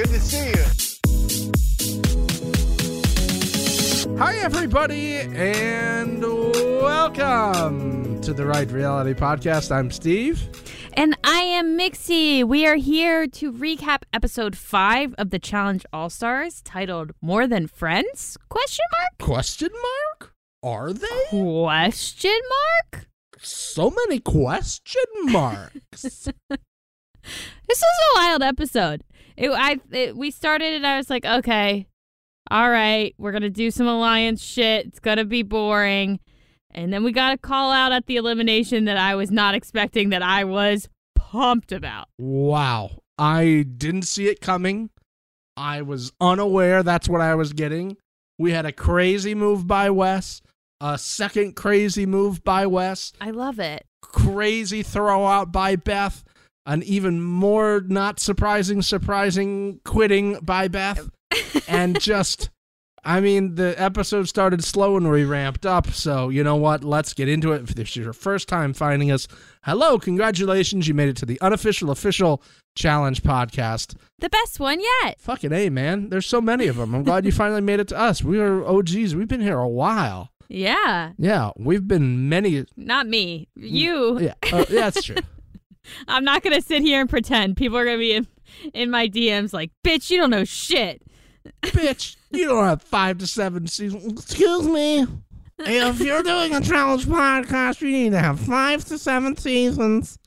Good to see you. Hi, everybody, and welcome to the Right Reality Podcast. I'm Steve. And I am Mixie. We are here to recap episode five of the Challenge All Stars, titled "More Than Friends?" Question mark? Question mark? Are they? Question mark? So many question marks. This was a wild episode. It, I it, we started and I was like, okay, all right, we're gonna do some alliance shit. It's gonna be boring. And then we got a call out at the elimination that I was not expecting that I was pumped about. wow. I didn't see it coming. I was unaware that's what I was getting. We had a crazy move by Wes, a second crazy move by Wes, I love it. crazy throw out by Beth, an even more not surprising, surprising quitting by Beth, and just, I mean, the episode started slow and we ramped up. So, you know what? Let's get into it. If this is your first time finding us, hello, congratulations. You made it to the unofficial, official challenge podcast. The best one yet. Fucking A, man. There's so many of them. I'm glad you finally made it to us. We are OGs. We've been here a while. Yeah. Yeah, we've been many. Not me. You. Yeah, uh, yeah, that's true. I'm not gonna sit here and pretend. People are gonna be in, in my DMs like, bitch, you don't know shit. bitch, you don't have five to seven seasons. Excuse me. If you're doing a challenge podcast, you need to have five to seven seasons.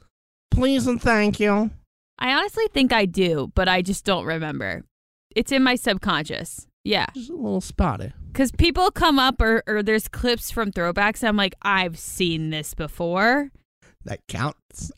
Please and thank you. I honestly think I do, but I just don't remember. It's in my subconscious. Yeah. Just a little spotty. Because people come up or, or there's clips from throwbacks. I'm like, I've seen this before. That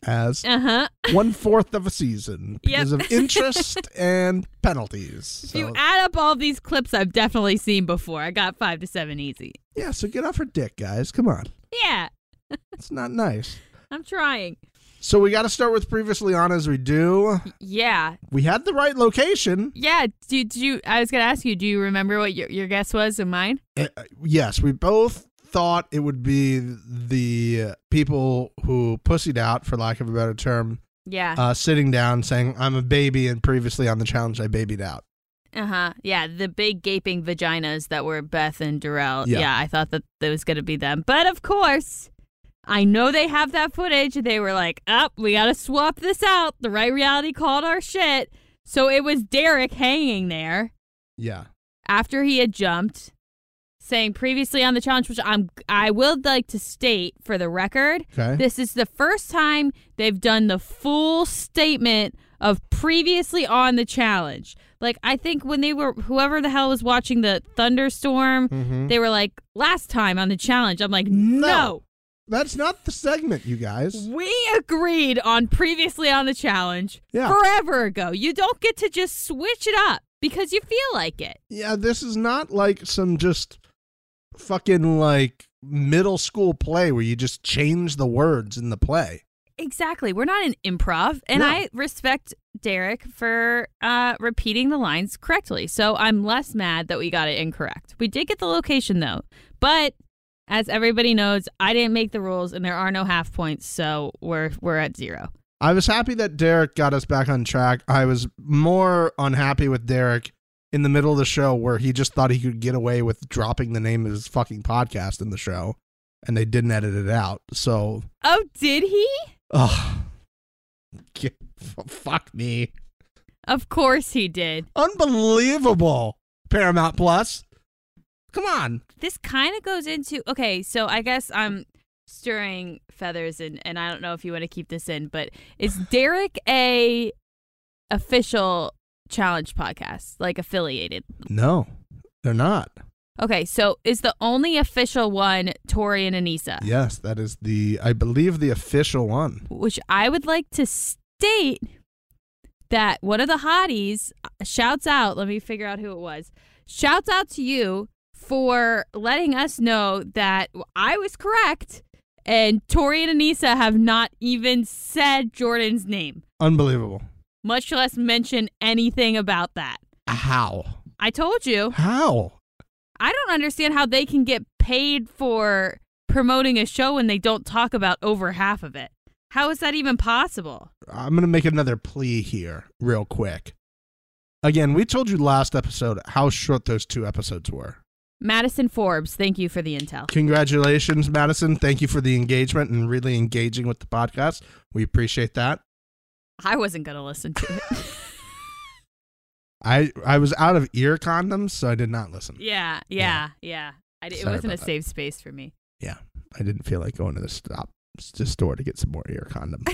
as Uh huh. one fourth of a season Yep. because of interest and penalties. If So, you add up all these clips I've definitely seen before, I got five to seven easy. yeah, so get off her dick, guys. Come on. Yeah, It's not nice. I'm trying. So we got to start with previously on as we do. Yeah. We had the right location. Yeah. Did, you, I was going to ask you, do you remember what your, your guess was and mine? Uh, yes, we both thought it would be the people who pussied out, for lack of a better term, Yeah. uh, sitting down saying, I'm a baby, and previously on the challenge, I babied out. Uh huh. Yeah, the big gaping vaginas that were Beth and Darrell. Yeah. Yeah, I thought that it was going to be them. But of course, I know they have that footage. They were like, up, we got to swap this out. The right reality called our shit. So it was Derek hanging there Yeah. after he had jumped, saying previously on the challenge, which I'm, I would like to state for the record, Okay. this is the first time they've done the full statement of previously on the challenge. Like I think when they were whoever the hell was watching the thunderstorm, Mhm. they were like last time on the challenge. I'm like, no. No. That's not the segment, you guys. We agreed on previously on the challenge Yeah. forever ago. You don't get to just switch it up because you feel like it. Yeah, this is not like some just fucking like middle school play where you just change the words in the play. Exactly. We're not in improv, and No. I respect Derek for uh, repeating the lines correctly. So I'm less mad that we got it incorrect. We did get the location though, but as everybody knows, I didn't make the rules, and there are no half points, so we're we're at zero. I was happy that Derek got us back on track. I was more unhappy with Derek in the middle of the show where he just thought he could get away with dropping the name of his fucking podcast in the show and they didn't edit it out. So, Oh, did he? Oh. Fuck me. Of course he did. Unbelievable. Paramount Plus. Come on. This kind of goes into okay. So I guess I'm stirring feathers, and and I don't know if you want to keep this in, but is Derek a official challenge podcast, like affiliated? No, they're not. Okay, so is the only official one Tori and Anissa, Yes, that is the, I believe, the official one. which I would like to state that one of the hotties uh, shouts out. Let me figure out who it was. Shouts out to you for letting us know that I was correct, and Tori and Anissa have not even said Jordan's name, Unbelievable. Much less mention anything about that. How? I told you. How? I don't understand how they can get paid for promoting a show when they don't talk about over half of it. How is that even possible? I'm going to make another plea here, real quick. again, we told you last episode how short those two episodes were. Madison Forbes, thank you for the intel. Congratulations, Madison. Thank you for the engagement and really engaging with the podcast. We appreciate that. I wasn't going to listen to it. I I was out of ear condoms, so I did not listen. yeah, yeah, yeah. I, d- it Sorry wasn't a that. safe space for me. Yeah, I didn't feel like going to the stop the store to get some more ear condoms.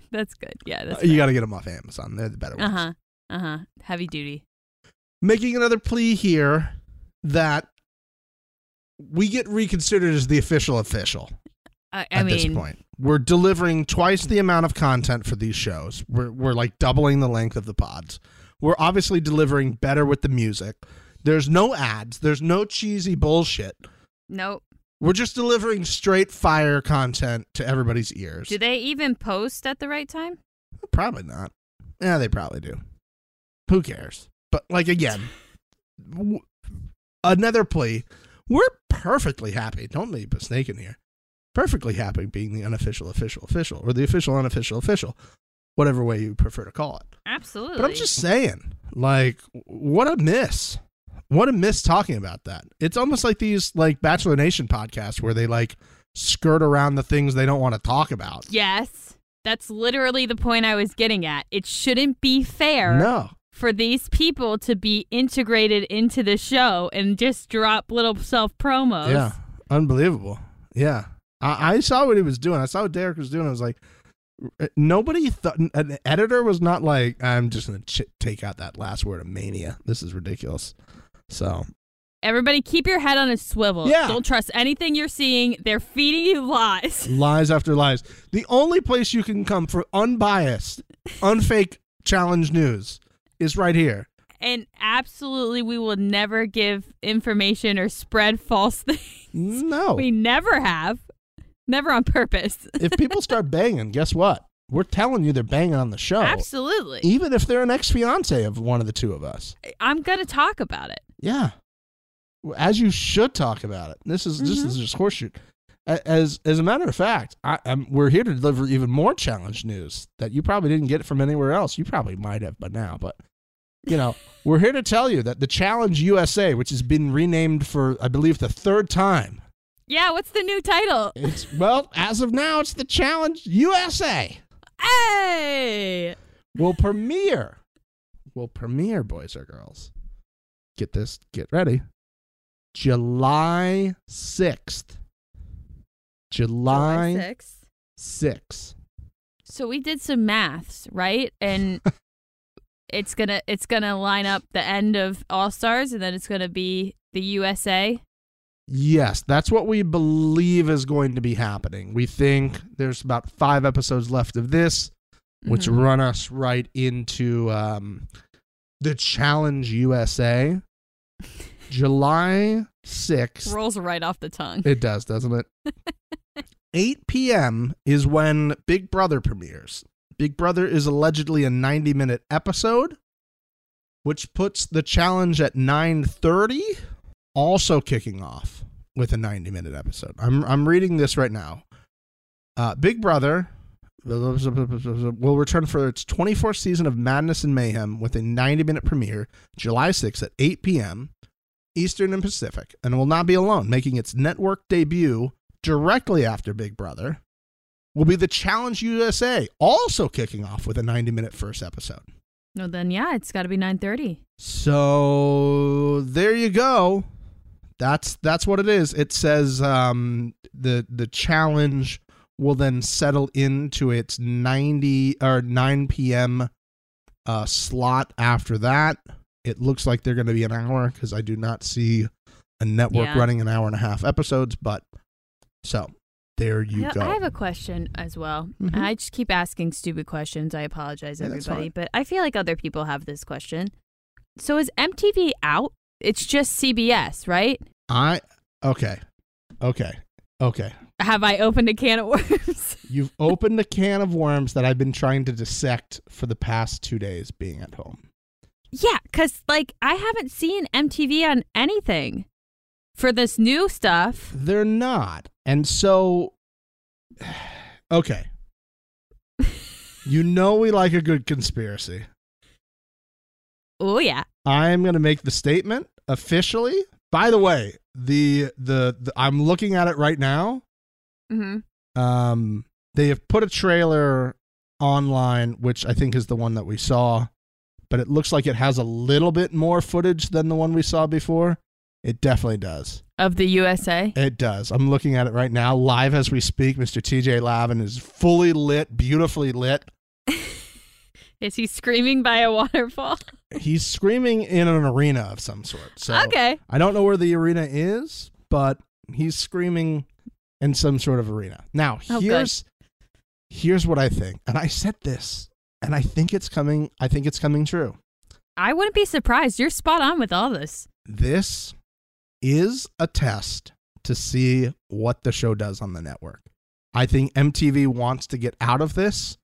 That's good. Yeah, that's you got to get them off Amazon. They're the better ones. Uh huh. Uh huh. Heavy duty. Making another plea here that we get reconsidered as the official official. I, I at mean, this point. We're delivering twice the amount of content for these shows. We're we're like doubling the length of the pods. We're obviously delivering better with the music. There's no ads. There's no cheesy bullshit. nope. We're just delivering straight fire content to everybody's ears. Do they even post at the right time? Probably not. Yeah, they probably do. Who cares? But like again, w- another plea. We're perfectly happy. Don't leave a snake in here. Perfectly happy being the unofficial official official or the official unofficial official, whatever way you prefer to call it. Absolutely. But I'm just saying, like, what a miss. What a miss talking about that. It's almost like these like Bachelor Nation podcasts where they like skirt around the things they don't want to talk about. Yes. That's literally the point I was getting at. It shouldn't be fair No. for these people to be integrated into the show and just drop little self promos. Yeah, unbelievable. Yeah, I, I saw what he was doing. I saw what Derek was doing. I was like, uh, nobody thought an editor was not like, I'm just gonna ch- take out that last word of mania. This is ridiculous. So Everybody keep your head on a swivel. Yeah. Don't trust anything you're seeing. They're feeding you lies. lies after lies. The only place you can come for unbiased, unfake challenge news is right here. And absolutely we will never give information or spread false things. No, We never have. Never on purpose. if people start banging, guess what? We're telling you they're banging on the show, Absolutely. even if they're an ex fiance of one of the two of us. I'm going to talk about it. Yeah, as you should talk about it. This is this Mhm. is just horseshit. A- As as a matter of fact, I, I'm, we're here to deliver even more challenge news that you probably didn't get from anywhere else. You probably might have by now, but you know, we're here to tell you that the Challenge USA, which has been renamed for I believe the third time, Yeah, what's the new title? it's well as of now it's the Challenge USA Hey! will premiere. Will premiere, boys or girls. Get this. Get ready. July sixth. July July 6th. sixth. So we did some maths, right? And it's going to it's going to line up the end of All Stars and then it's going to be the USA. Yes, that's what we believe is going to be happening. We think there's about five episodes left of this, which Mhm. run us right into um, the Challenge USA. July 6th. rolls right off the tongue. It does, doesn't it? 8 p.m. is when Big Brother premieres. Big Brother is allegedly a 90 minute episode, which puts the challenge at 9:30, also kicking off with a 90 minute episode. I'm I'm reading this right now. Uh, Big Brother will return for its 24th season of Madness and Mayhem with a 90 minute premiere July 6th at 8 p.m. Eastern and Pacific, and will not be alone, making its network debut directly after Big Brother. Will be the Challenge USA, also kicking off with a 90 minute first episode. No, then yeah, it's got to be 9:30. So there you go. That's that's what it is. It says um, the the challenge will then settle into its 90 or 9 p.m. Uh, slot after that. It looks like they're going to be an hour because I do not see a network Yeah. running an hour and a half episodes. But so there you Yeah, go. I have a question as well. Mhm. I just keep asking stupid questions. I apologize, Yeah, everybody, but I feel like other people have this question. So is MTV out? It's just CBS, right? I okay, okay, okay. Have I opened a can of worms? You've opened a can of worms that I've been trying to dissect for the past two days being at home. yeah, because like I haven't seen MTV on anything for this new stuff. They're not. And so, okay. you know we like a good conspiracy. Oh yeah. I'm going to make the statement officially. By the way, the, the the I'm looking at it right now. Mm-hmm. Um, they have put a trailer online, which I think is the one that we saw, but it looks like it has a little bit more footage than the one we saw before. It definitely does. Of the USA. It does. I'm looking at it right now, live as we speak. Mr. TJ Lavin is fully lit, beautifully lit. Is he screaming by a waterfall? He's screaming in an arena of some sort. So okay. I don't know where the arena is, but he's screaming in some sort of arena. Now, Oh, good. here's here's what I think. And I said this, and I think it's coming I think it's coming true. I wouldn't be surprised. You're spot on with all this. This is a test to see what the show does on the network. I think MTV wants to get out of this.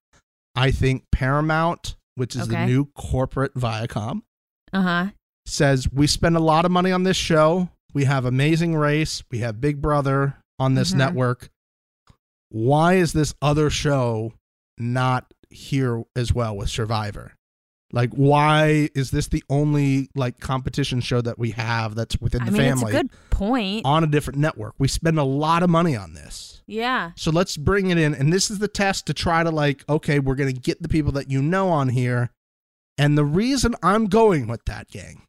I think Paramount, which is the new corporate Viacom, Uh huh. says we spend a lot of money on this show. We have Amazing Race, we have Big Brother on this Mhm. network. Why is this other show not here as well with Survivor? Like why is this the only like competition show that we have that's within I the mean, family it's a good point. on a different network? We spend a lot of money on this. yeah. So let's bring it in. And this is the test to try to like, okay, we're going to get the people that you know on here. And the reason I'm going with that, gang,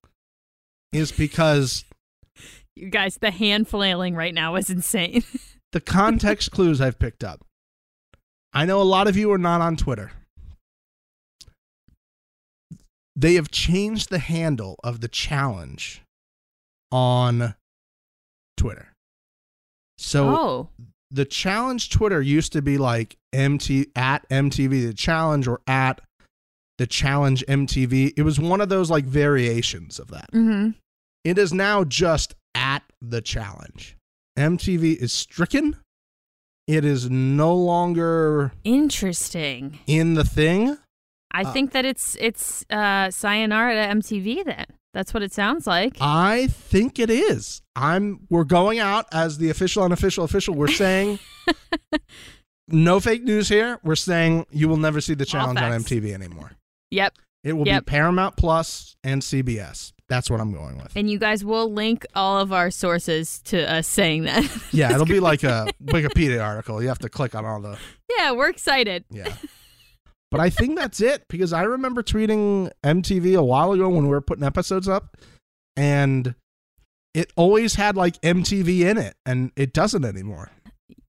is because You guys, the hand flailing right now is insane. the context clues I've picked up. I know a lot of you are not on Twitter. They have changed the handle of the challenge on Twitter. So oh. the challenge Twitter used to be like MT at MTV the challenge or at the challenge MTV. It was one of those like variations of that. Mm-hmm. It is now just at the challenge. MTV is stricken. It is no longer Interesting. in the thing. I Uh, think that it's it's uh sayonara to MTV then. That's what it sounds like. I think it is. I'm we're going out as the official unofficial official. We're saying no fake news here. We're saying you will never see the challenge on. MTV anymore. yep. It will Yep. be Paramount Plus and CBS. That's what I'm going with. And you guys will link all of our sources to us saying that. Yeah, it'll be like a Wikipedia article. You have to click on all the yeah, we're excited. yeah. But I think that's it because I remember tweeting MTV a while ago when we were putting episodes up, and it always had like MTV in it, and it doesn't anymore.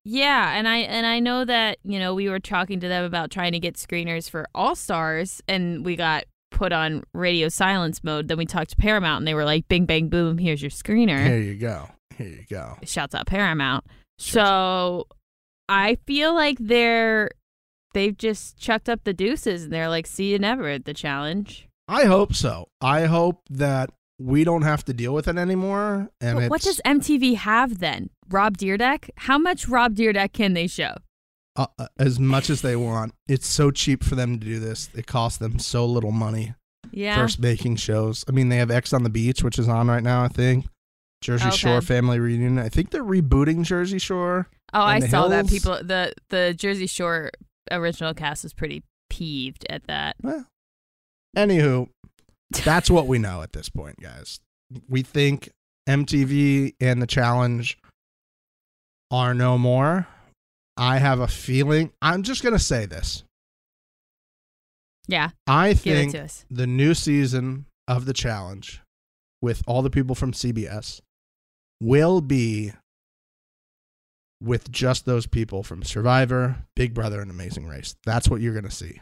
Yeah, and I and I know that, you know, we were talking to them about trying to get screeners for All Stars and we got put on radio silence mode. Then we talked to Paramount and they were like, Bing bang boom, here's your screener. Here you go. Here you go. Shouts out Paramount. So I feel like they're they've just chucked up the deuces and they're like, see you never at the challenge. I hope so. I hope that we don't have to deal with it anymore. And But what does MTV have then? Rob Dyrdek? How much Rob Dyrdek can they show? uh, uh, as much as they want. It's so cheap for them to do this. It costs them so little money. Yeah. First making shows. I mean, they have Ex on the Beach, which is on right now. I think Jersey Okay. Shore Family Reunion. I think they're rebooting Jersey Shore. Oh, I saw that people the the Jersey Shore original cast was pretty peeved at that. Well, anywho, that's what we know at this point, guys. We think MTV and the challenge are no more. I have a feeling. I'm just going to say this. Yeah, I think the new season of the challenge with all the people from CBS will be with just those people from Survivor, Big Brother, and Amazing Race. That's what you're going to see.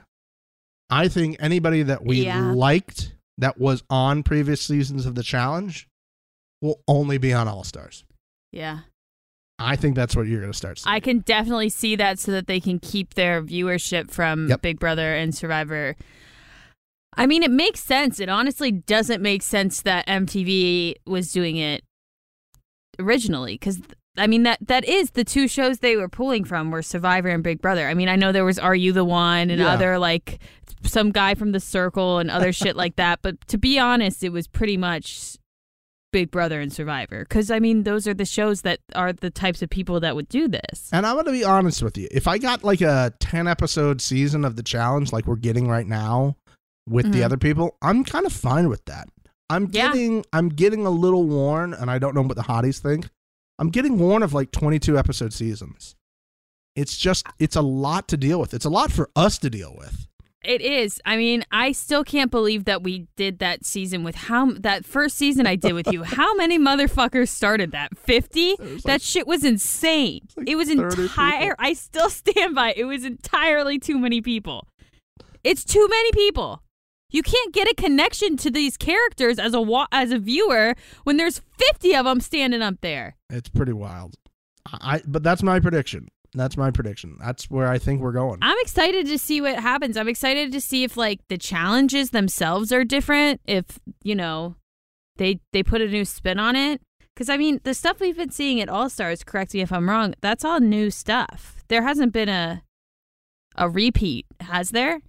I think anybody that we Yeah. liked that was on previous seasons of the challenge will only be on All Stars. Yeah. I think that's what you're going to start seeing. I can definitely see that so that they can keep their viewership from Yep. Big Brother and Survivor. I mean, it makes sense. It honestly doesn't make sense that MTV was doing it originally because I mean that that is the two shows they were pulling from were Survivor and Big Brother. I mean, I know there was Are You the One and Yeah. other like some guy from the Circle and other shit like that, but to be honest, it was pretty much Big Brother and Survivor because I mean those are the shows that are the types of people that would do this. And I'm going to be honest with you. If I got like a 10 episode season of the challenge like we're getting right now, with the Mhm. other people, I'm kind of fine with that. I'm Yeah. getting I'm getting a little worn, and I don't know what the hotties think. I'm getting worn of like 22 episode seasons. It's just it's a lot to deal with. It's a lot for us to deal with. It is. I mean, I still can't believe that we did that season with how that first season I did with you. How many motherfuckers started that? 50? was That like- shit was insane. like it was entire people. I still stand by it. It was entirely too many people. It's too many people. You can't get a connection to these characters as a wa- as a viewer when there's 50 of them standing up there. It's pretty wild. I, but that's my prediction. That's my prediction. That's where I think we're going. I'm excited to see what happens. I'm excited to see if like the challenges themselves are different. If you know, they they put a new spin on it. Because I mean, the stuff we've been seeing at All Stars. Correct me if I'm wrong. That's all new stuff. There hasn't been a a repeat, has there?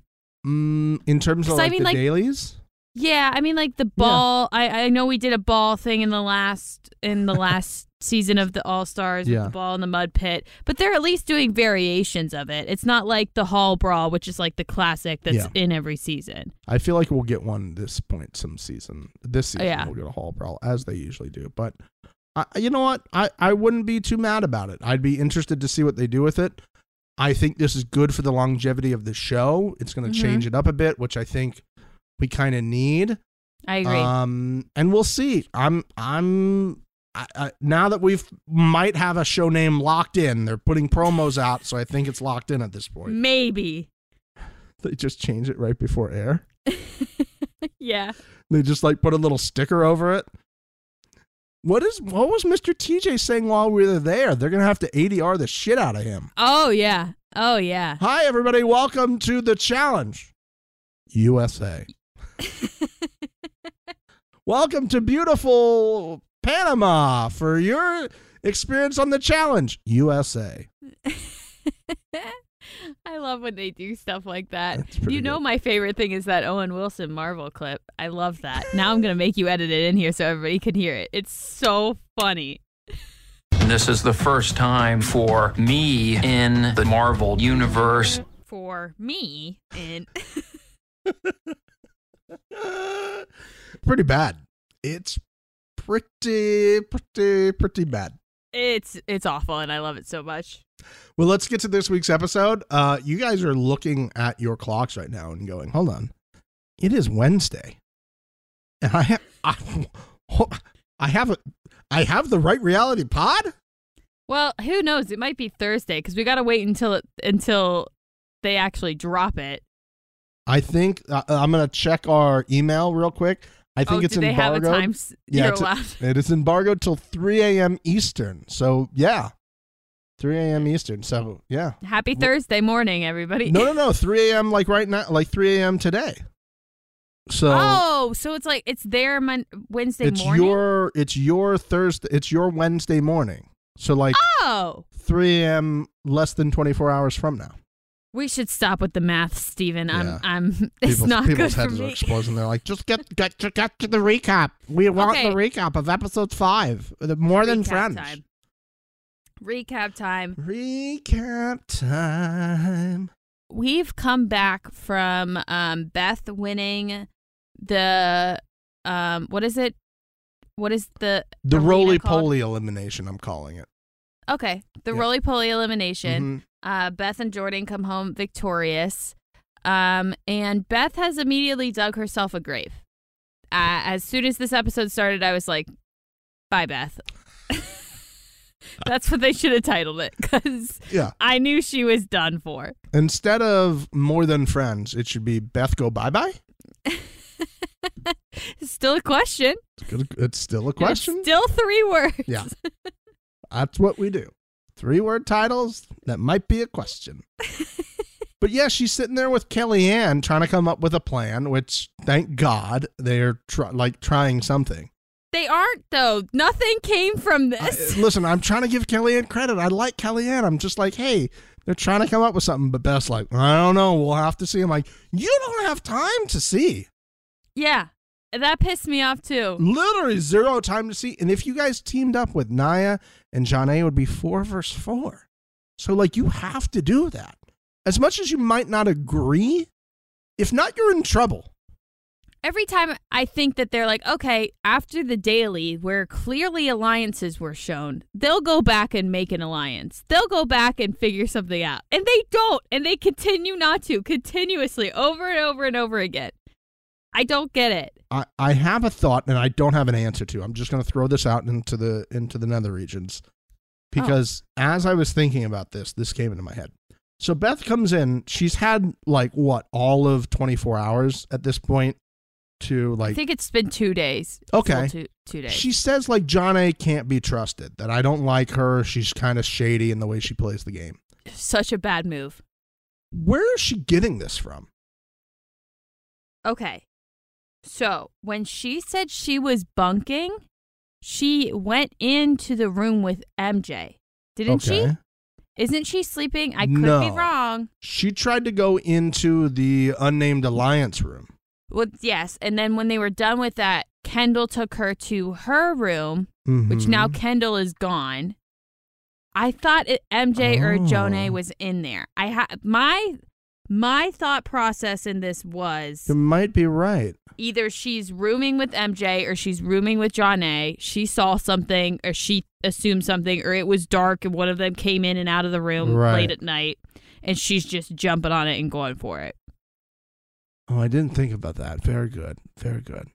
Mm, in terms of 'Cause I mean, the like- dailies, Yeah, I mean, like the ball. I I know we did a ball thing in the last in the last season of the All Stars Yeah. with the ball in the mud pit, but they're at least doing variations of it. It's not like the hall brawl, which is like the classic that's Yeah. in every season. I feel like we'll get one this point some season. This season Yeah. we'll get a hall brawl as they usually do. But I, you know what? I I wouldn't be too mad about it. I'd be interested to see what they do with it. I think this is good for the longevity of the show. It's going to Mhm. change it up a bit, which I think we kind of need. I agree. Um, and we'll see. I'm I'm I, I, now that we've might have a show name locked in. They're putting promos out, so I think it's locked in at this point. Maybe. They just change it right before air. yeah. They just like put a little sticker over it. What is what was Mr. TJ saying while we were there? They're gonna have to ADR the shit out of him. Oh yeah. Oh yeah. Hi everybody, welcome to the challenge. USA. welcome to beautiful Panama for your experience on the challenge. USA. I love when they do stuff like that. That's pretty You know, good. my favorite thing is that Owen Wilson Marvel clip. I love that. Now I'm gonna make you edit it in here so everybody can hear it. It's so funny. This is the first time for me in the Marvel Universe. For me, and pretty bad. It's pretty pretty pretty bad. It's it's awful, and I love it so much. Well, let's get to this week's episode. Uh, you guys are looking at your clocks right now and going, "Hold on, it is Wednesday," and I have I, I have a I have the right reality pod. Well, who knows? It might be Thursday because we gotta wait until it until they actually drop it. I think uh, I'm gonna check our email real quick. I think oh, it's do they have a embargoed. time Yeah, it's? It is embargoed till 3 a.m. Eastern. So yeah, 3 a.m. Eastern. So yeah, Happy Thursday morning, everybody. no, no, no, 3 a.m. like right now, like 3 a.m. today. So oh, so it's like it's their mon- Wednesday it's morning. your it's your Thursday it's your Wednesday morning. So like oh, 3 a.m. less than 24 hours from now. We should stop with the math, Steven. Yeah. I'm. I'm. It's People's, not good people's for heads are me. exploding. They're like, just get get to get to the recap. We want Okay. the recap of episode five. The More than Recap friends. Time. Recap time. Recap time. We've come back from um, Beth winning the um, what is it? What is the The roly poly elimination. I'm calling it. Okay, the Yeah. roly poly elimination. Mhm. Uh, Beth and Jordan come home victorious. Um, and Beth has immediately dug herself a grave. Uh, as soon as this episode started, I was like, bye, Beth. That's what they should have titled it because Yeah. I knew she was done for. Instead of more than friends, it should be Beth go bye bye. Still a question. It's, good- it's still a It's question. still three words. Yeah. That's what we do. Three word titles that might be a question. but yeah, she's sitting there with Kellyanne trying to come up with a plan, which thank God they're try- like trying something. They aren't though. Nothing came from I- this. listen, I'm trying to give Kellyanne credit. I like Kellyanne. I'm just like, hey, they're trying to come up with something, but Beth's like, I don't know. We'll have to see. I'm like, you don't have time to see. yeah, that pissed me off too. Literally zero time to see. And if you guys teamed up with Nia and Jonna, would be four verse four. So, like, you have to do that. As much as you might not agree, if not, you're in trouble. every time I think that they're like, okay, after the daily where clearly alliances were shown, they'll go back and make an alliance. They'll go back and figure something out. And they don't. And they continue not to continuously over and over and over again. I don't get it. I, I have a thought and I don't have an answer to. I'm just going to throw this out into the into the nether regions oh. because as I was thinking about this, this came into my head. So Beth comes in. She's had like what all of 24 hours at this point to like. I think it's been two days. Okay. Two, two days. She says like Jonna can't be trusted. That I don't like her. She's kind of shady in the way she plays the game. Such a bad move. Where is she getting this from? Okay. So when she said she was bunking, she went into the room with MJ. Didn't okay. she? Isn't she sleeping? I could be wrong. She tried to go into the unnamed alliance room. Well, yes. And then when they were done with that, Kendal took her to her room, which now Mhm. Kendal is gone. I thought it, MJ or Jonna Oh. was in there. I ha- my my thought process in this was You might be right. either she's rooming with MJ or she's rooming with Jonna. She saw something or she assumed something or it was dark and one of them came in and out of the room Right. late at night and she's just jumping on it and going for it. Oh, I didn't think about that. Very good. Very good.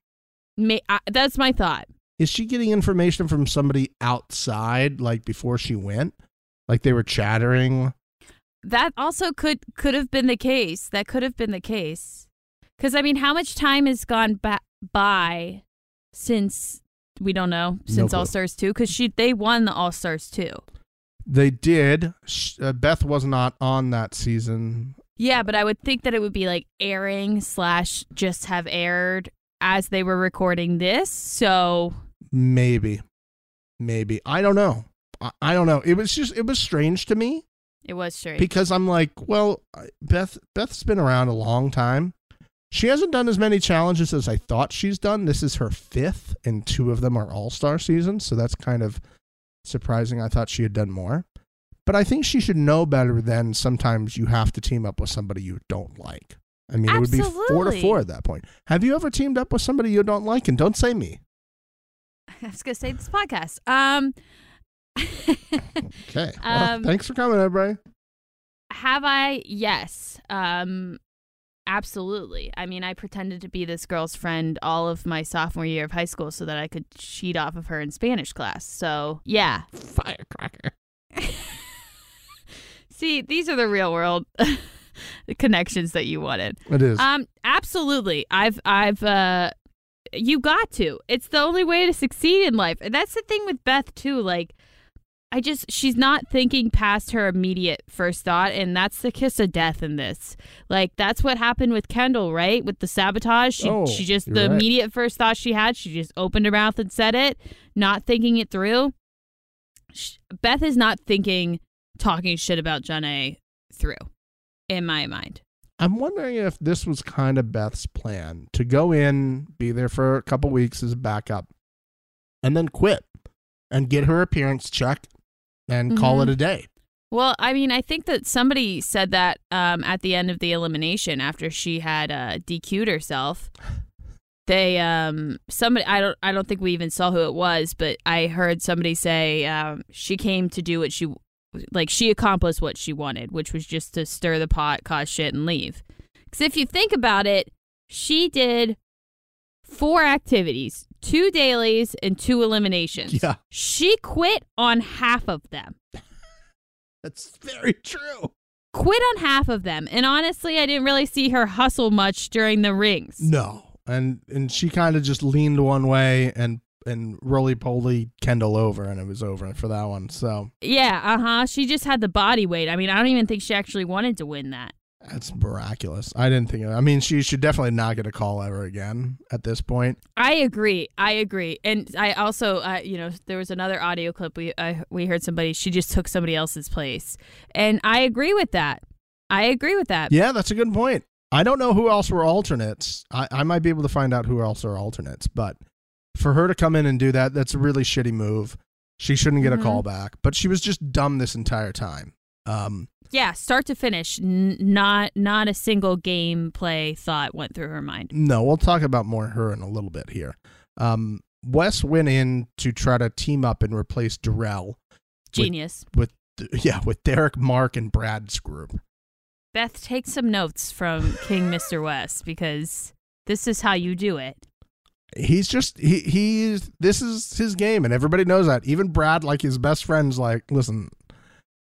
May- I, that's my thought. Is she getting information from somebody outside, like before she went? Like they were chattering? That also could could have been the case. That could have been the case. Cuz I mean, how much time has gone ba- by since we don't know, since clue. All Stars 2 cuz she they won the All Stars 2. They did. Uh, Beth was not on that season. Yeah, but I would think that it would be like airing slash just have aired as they were recording this. So Maybe. Maybe. I don't know. I, I don't know. It was just, it was strange to me it was straight. because I'm like, well, Beth, Beth's been around a long time. She hasn't done as many challenges as I thought she's done. This is her fifth, and two of them are All Star seasons. So that's kind of surprising. I thought she had done more. But I think she should know better than sometimes you have to team up with somebody you don't like. I mean, it would be four to four at that point. Have you ever teamed up with somebody you don't like? And don't say me. I was going to say this podcast. Um Okay. Well, Um, thanks for coming, everybody. have I? Yes. Um absolutely. I mean, I pretended to be this girl's friend all of my sophomore year of high school so that I could cheat off of her in Spanish class. So, yeah. Firecracker. See, these are the real world connections that you wanted. It is. Um, absolutely. I've, I've, uh, you got to. It's the only way to succeed in life. And that's the thing with Beth too. Like, I just, she's not thinking past her immediate first thought, and that's the kiss of death in this. Like, that's what happened with Kendal, right? With the sabotage. She, Oh, she just, the right. immediate first thought she had, she just opened her mouth and said it, not thinking it through. Sh- Beth is not thinking, talking shit about Janae through, in my mind. I'm wondering if this was kind of Beth's plan to go in, be there for a couple weeks as a backup, and then quit and get her appearance check and call Mhm. it a day. Well, I mean, I think that somebody said that um, at the end of the elimination after she had uh, DQ'd herself. They um somebody I don't I don't think we even saw who it was, but I heard somebody say um, she came to do what she like she accomplished what she wanted, which was just to stir the pot, cause shit, and leave. Because if you think about it, she did four activities, two dailies, and two eliminations. Yeah. She quit on half of them. That's very true. quit on half of them. And honestly, I didn't really see her hustle much during the rings. No. And and she kind of just leaned one way and and roly poly Kendal over and it was over for that one. So Yeah, uh huh. She just had the body weight. I mean, I don't even think she actually wanted to win that. That's miraculous. I didn't think of I mean she should definitely not get a call ever again at this point. I agree. I agree. And I also, uh, you know, there was another audio clip we I, we heard somebody. She just took somebody else's place, and I agree with that. I agree with that. Yeah, that's a good point. I don't know who else were alternates. I, I might be able to find out who else are alternates, but for her to come in and do that, that's a really shitty move. She shouldn't get Mhm. a call back, but she was just dumb this entire time. Um, Yeah, start to finish, n- not not a single gameplay thought went through her mind. No, we'll talk about more her in a little bit here. Um, Wes went in to try to team up and replace Darrell. Genius. With yeah, with Derek, Mark, and Brad's group. Beth, take some notes from King Mr. Wes because this is how you do it. He's just he he's this is his game, and everybody knows that. Even Brad, like his best friend's, like, listen,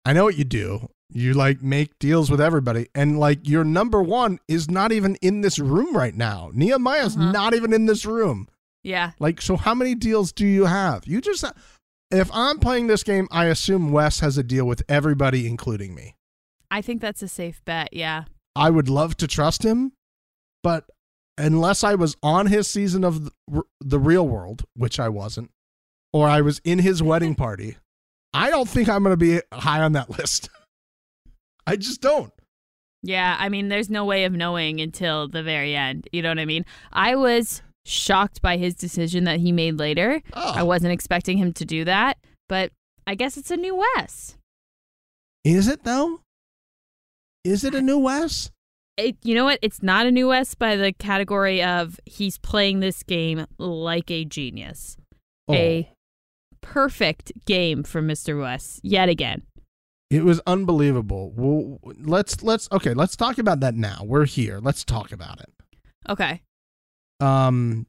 I know what you do. You like make deals with everybody, and like your number one is not even in this room right now. Nehemiah's Uh-huh. not even in this room. Yeah. Like, so how many deals do you have? You just, if I'm playing this game, I assume Wes has a deal with everybody, including me. I think that's a safe bet. Yeah. I would love to trust him, but unless I was on his season of the, the real world, which I wasn't, or I was in his wedding party, I don't think I'm going to be high on that list. I just don't. Yeah. I mean, there's no way of knowing until the very end. You know what I mean? I was shocked by his decision that he made later. Oh, I wasn't expecting him to do that, but I guess it's a new Wes. is it though? Is it a new Wes? It, you know what? It's not a new Wes by the category of he's playing this game like a genius. Oh. A perfect game for Mr. Wes yet again. It was unbelievable. Well, let's let's okay. Let's talk about that now. We're here. Let's talk about it. Okay. Um,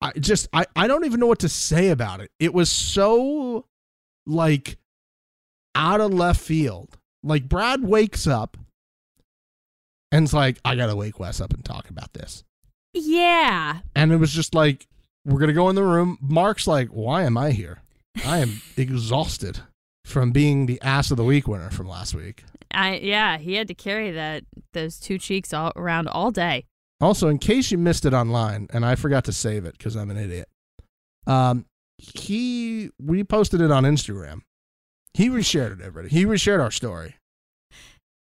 I- just I I don't even know what to say about it. It was so like out of left field. Like Brad wakes up and's like, I gotta wake Wes up and talk about this. Yeah. And it was just like, we're gonna go in the room. Mark's like, Why am I here? I am exhausted from being the ass of the week winner from last week. I yeah, he had to carry that those two cheeks all around all day. Also, in case you missed it online, and I forgot to save it because I'm an idiot, um, he we posted it on Instagram. He reshared it, everybody. He reshared our story.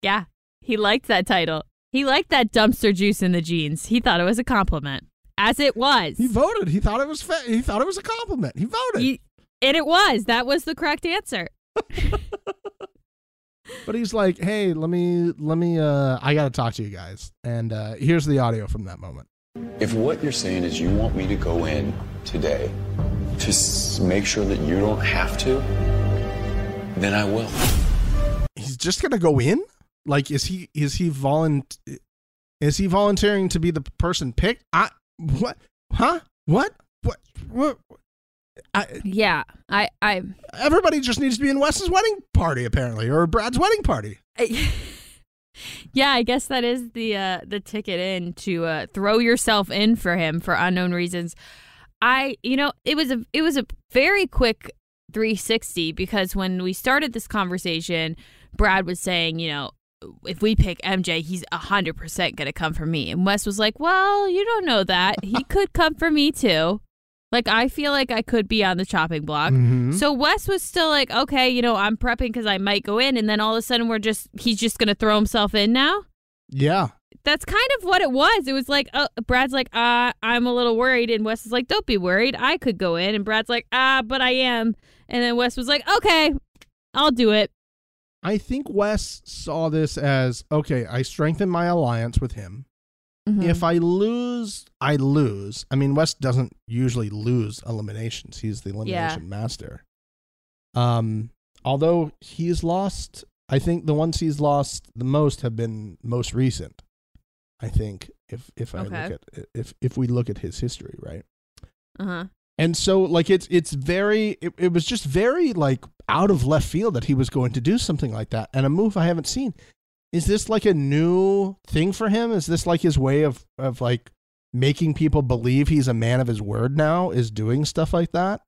Yeah. He liked that title. He liked that dumpster juice in the jeans. He thought it was a compliment. As it was. He voted. He thought it was fa- he thought it was a compliment. He voted. He- and it was. That was the correct answer. But he's like, "Hey, let me let me uh I got to talk to you guys." And uh here's the audio from that moment. If what you're saying is you want me to go in today to s- make sure that you don't have to, then I will. He's just going to go in? Like is he is he volunt is he volunteering to be the person picked? I what? Huh? What? What? What? I, Yeah. I I everybody just needs to be in Wes's wedding party apparently or Brad's wedding party. yeah, I guess that is the uh, the ticket in to uh, throw yourself in for him for unknown reasons. I, you know, it was a it was a very quick 360 because when we started this conversation, Brad was saying, you know, if we pick MJ, he's hundred percent gonna come for me, and Wes was like, well, you don't know that he could come for me too. Like I feel like I could be on the chopping block. Mhm. So Wes was still like, okay, you know, I'm prepping because I might go in, and then all of a sudden we're just he's just gonna throw himself in now. Yeah. That's kind of what it was. It was like, uh, Brad's like, uh, I'm a little worried, and Wes is like, don't be worried, I could go in, and Brad's like, ah, but I am, and then Wes was like, okay, I'll do it. I think Wes saw this as okay, I strengthen my alliance with him. Mhm. If I lose, I lose. I mean, Wes doesn't usually lose eliminations. He's the elimination master. Um, although he's lost, I think the ones he's lost the most have been most recent. I think if if I Okay. look at if if we look at his history, right? uh huh, And so like it's it's very it, it was just very like out of left field that he was going to do something like that and a move I haven't seen. Is this like a new thing for him? Is this like his way of of like making people believe he's a man of his word now is doing stuff like that?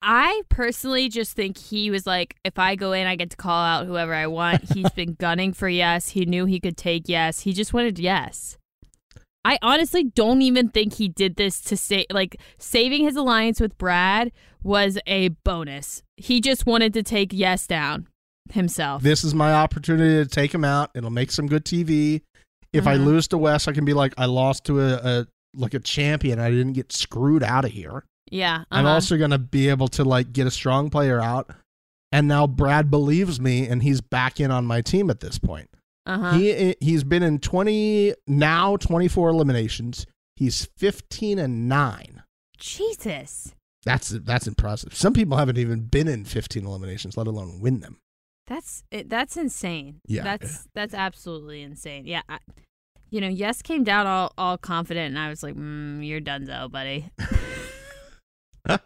I personally just think he was like, if I go in, I get to call out whoever I want. He's been gunning for Yes. He knew he could take Yes. He just wanted Yes. I honestly don't even think he did this to say like saving his alliance with Brad was a bonus. He just wanted to take Yes down himself. This is my opportunity to take him out. It'll make some good TV. If I Mhm. lose to Wes, I can be like I lost to a, a like a champion. I didn't get screwed out of here. yeah. I'm uh-huh. also going to be able to like get a strong player out and now Brad believes me, and he's back in on my team at this point. Uh huh. He he's been in twenty now twenty four eliminations. He's fifteen and nine. Jesus. That's that's impressive. Some people haven't even been in fifteen eliminations, let alone win them. That's it, that's insane. Yeah. That's that's absolutely insane. Yeah. I, you know, Yes came down all all confident, and I was like, mm, "You're done donezo, buddy." but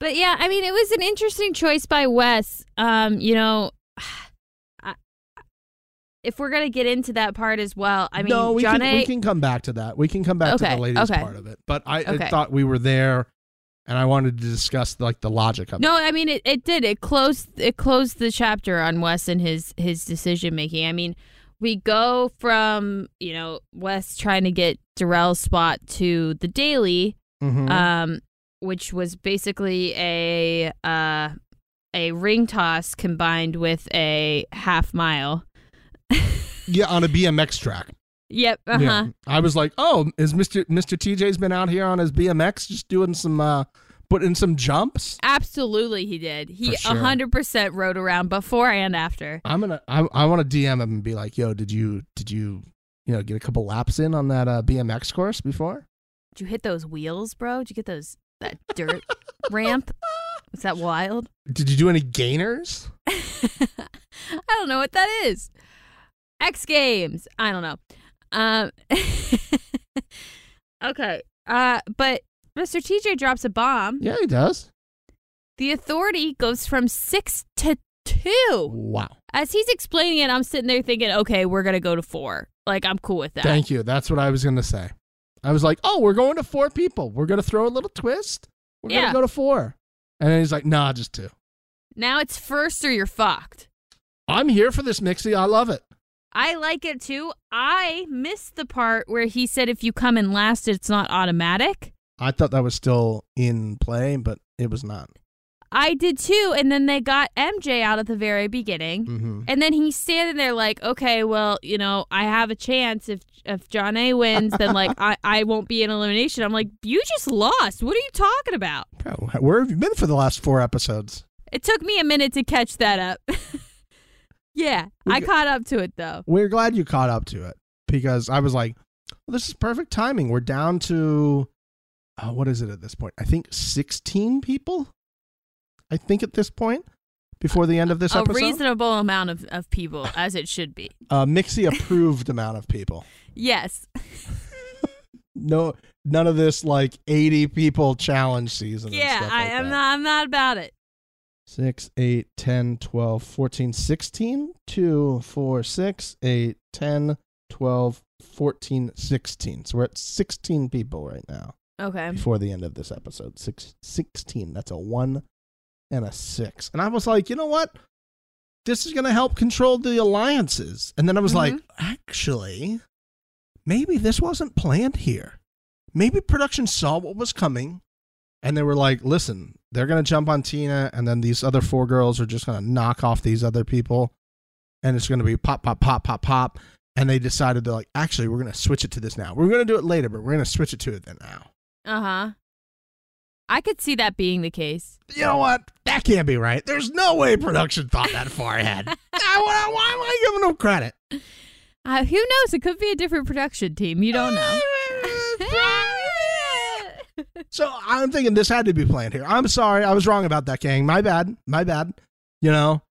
yeah, I mean, it was an interesting choice by Wes. Um, you know, I, if we're gonna get into that part as well, I mean, no, we John can, A. we can come back to that. We can come back to the ladies okay. part of it. But I, I Okay. thought we were there, and I wanted to discuss like the logic of it. No, I mean it, it did. It closed it closed the chapter on Wes and his his decision making. I mean, we go from, you know, Wes trying to get Darrell's spot to the daily, Mhm. um, which was basically a uh a ring toss combined with a half mile. yeah, on a BMX track. Yep. Uh huh. Yeah. I was like, oh, is Mister Mister TJ's been out here on his BMX just doing some uh putting some jumps? Absolutely, he did. He a hundred percent rode around before and after. I'm gonna I, I want to DM him and be like, yo, did you did you you know get a couple laps in on that uh, BMX course before? Did you hit those wheels, bro? Did you get those that dirt ramp? Is that wild? Did you do any gainers? I don't know what that is. X Games. I don't know. Um, okay. Uh, but Mr. TJ drops a bomb. Yeah, he does. The authority goes from six to two. Wow. As he's explaining it, I'm sitting there thinking, okay, we're gonna go to four. Like I'm cool with that. Thank you. That's what I was gonna say. I was like, oh, we're going to four people. We're gonna throw a little twist. We're Yeah. gonna go to four. And then he's like, nah, just two. Now it's first or you're fucked. I'm here for this, Mixie. I love it. I like it too. I missed the part where he said if you come in last, it's not automatic. I thought that was still in play, but it was not. I did too. And then they got MJ out at the very beginning. hmm And then he's standing there like, okay, well, you know, I have a chance if if Jonna wins, then like I, I won't be in elimination. I'm like, you just lost. What are you talking about? Bro, where have you been for the last four episodes? It took me a minute to catch that up. yeah, We I g- caught up to it though. We're glad you caught up to it because I was like, well, this is perfect timing. We're down to, uh, what is it at this point? I think 16 people. I think at this point, before the end of this a episode. reasonable amount of, of people, as it should be. uh, Mixie approved amount of people. Yes. No, none of this like 80 people challenge season. Yeah, I am that. not I'm not about it. 6, 8, 10, 12, 14, 16, 2, 4, 6, 8, 10, 12, 14, 16. So we're at 16 people right now Okay. before the end of this episode. Six, 16. That's a 1 and a 6. And I was like, you know what? This is going to help control the alliances. And then I was like, Mhm. actually, maybe this wasn't planned here. Maybe production saw what was coming and they were like, listen, they're going to jump on Tina, and then these other four girls are just going to knock off these other people. And it's going to be pop, pop, pop, pop, pop. And they decided they're like, actually, we're going to switch it to this now. We're going to do it later, but we're going to switch it to it then now. Uh-huh. I could see that being the case. You know what? That can't be right. There's no way production thought that far ahead. why, why, why am I giving them credit? Uh, who knows? It could be a different production team. You don't know. So I'm thinking this had to be planned here. I'm sorry, I was wrong about that, gang. My bad. My bad. You know,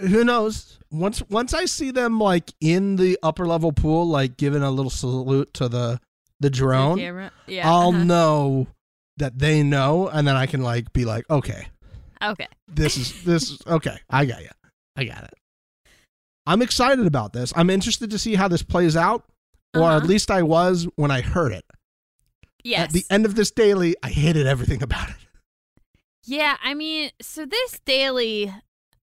who knows? Once once I see them like in the upper level pool, like giving a little salute to the the drone. Yeah. I'll uh-huh. know that they know, and then I can like be like, okay, Okay. this is this is okay. I got you. I got it. I'm excited about this. I'm interested to see how this plays out, or at Uh-huh. least I was when I heard it. Yes. At the end of this daily, I hated everything about it. Yeah, I mean, so this daily,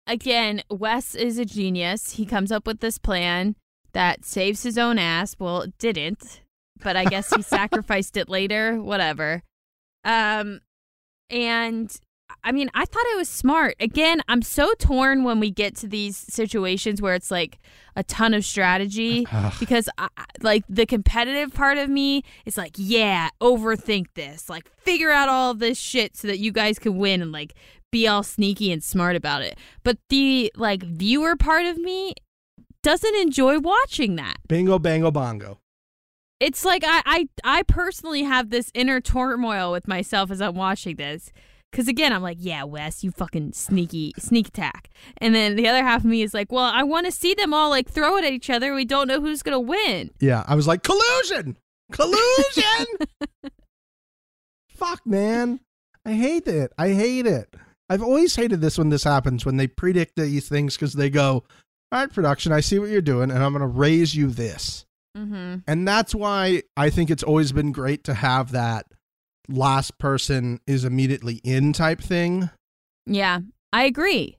again, Wes is a genius. He comes up with this plan that saves his own ass. Well, it didn't, but I guess he sacrificed it later. Whatever. Um, and I mean, I thought it was smart. Again, I'm so torn when we get to these situations where it's like a ton of strategy because I, like the competitive part of me is like yeah overthink this like figure out all this shit so that you guys can win and like be all sneaky and smart about it. But the like viewer part of me doesn't enjoy watching that. Bingo, bango, bongo. It's like I I, I personally have this inner turmoil with myself as I'm watching this. Cause again, I'm like, yeah, Wes, you fucking sneaky sneak attack. And then the other half of me is like, well, I want to see them all like throw it at each other. We don't know who's gonna win. Yeah, I was like, collusion, collusion. Fuck, man, I hate it. I hate it. I've always hated this when this happens when they predict these things because they go, all right, production, I see what you're doing, and I'm gonna raise you this. Mm-hmm. And that's why I think it's always been great to have that last person is immediately in type thing. Yeah, I agree.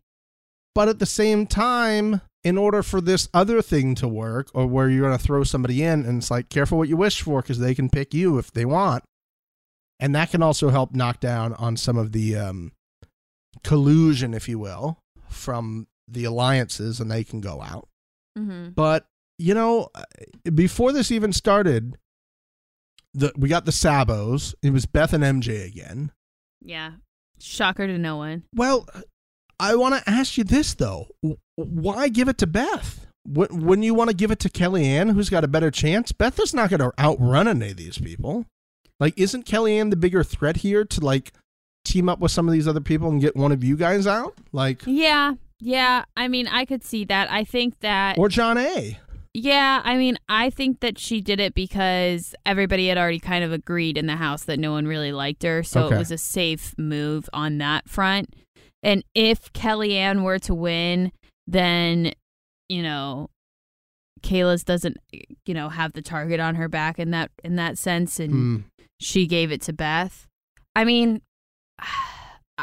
But at the same time, in order for this other thing to work, or where you're going to throw somebody in, and it's like, careful what you wish for because they can pick you if they want. And that can also help knock down on some of the um, collusion, if you will, from the alliances, and they can go out. Mm-hmm. But you know, before this even started, the we got the Sabos. It was Beth and MJ again. Yeah, shocker to no one. Well, I want to ask you this though: Why give it to Beth? Wouldn't you want to give it to Kellyanne, who's got a better chance? Beth is not going to outrun any of these people. Like, isn't Kellyanne the bigger threat here to like team up with some of these other people and get one of you guys out? Like, yeah, yeah. I mean, I could see that. I think that or Jonna. Yeah, I mean, I think that she did it because everybody had already kind of agreed in the house that no one really liked her, so Okay. it was a safe move on that front. And if Kellyanne were to win, then you know, Kayla's doesn't you know have the target on her back in that in that sense, and Hmm. she gave it to Beth. I mean.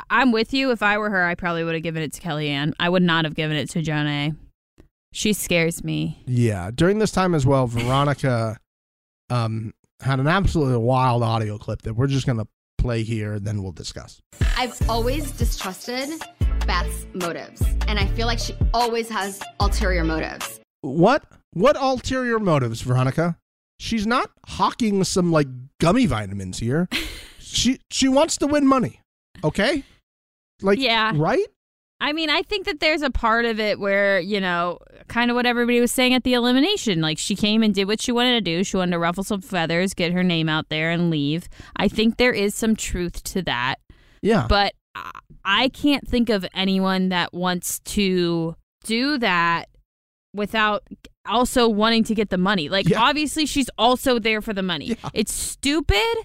I'm with you. If I were her, I probably would have given it to Kellyanne. I would not have given it to Jonna. She scares me. Yeah, during this time as well, Veronica um, had an absolutely wild audio clip that we're just gonna play here, then we'll discuss. I've always distrusted Beth's motives, and I feel like she always has ulterior motives. What? What ulterior motives, Veronica? She's not hawking some like gummy vitamins here. she she wants to win money. Okay? Like Yeah. right? I mean, I think that there's a part of it where, you know, kind of what everybody was saying at the elimination. Like, she came and did what she wanted to do. She wanted to ruffle some feathers, get her name out there, and leave. I think there is some truth to that. Yeah. But I- can't think of anyone that wants to do that without also wanting to get the money. Like, Yeah. obviously, she's also there for the money. Yeah. It's stupid.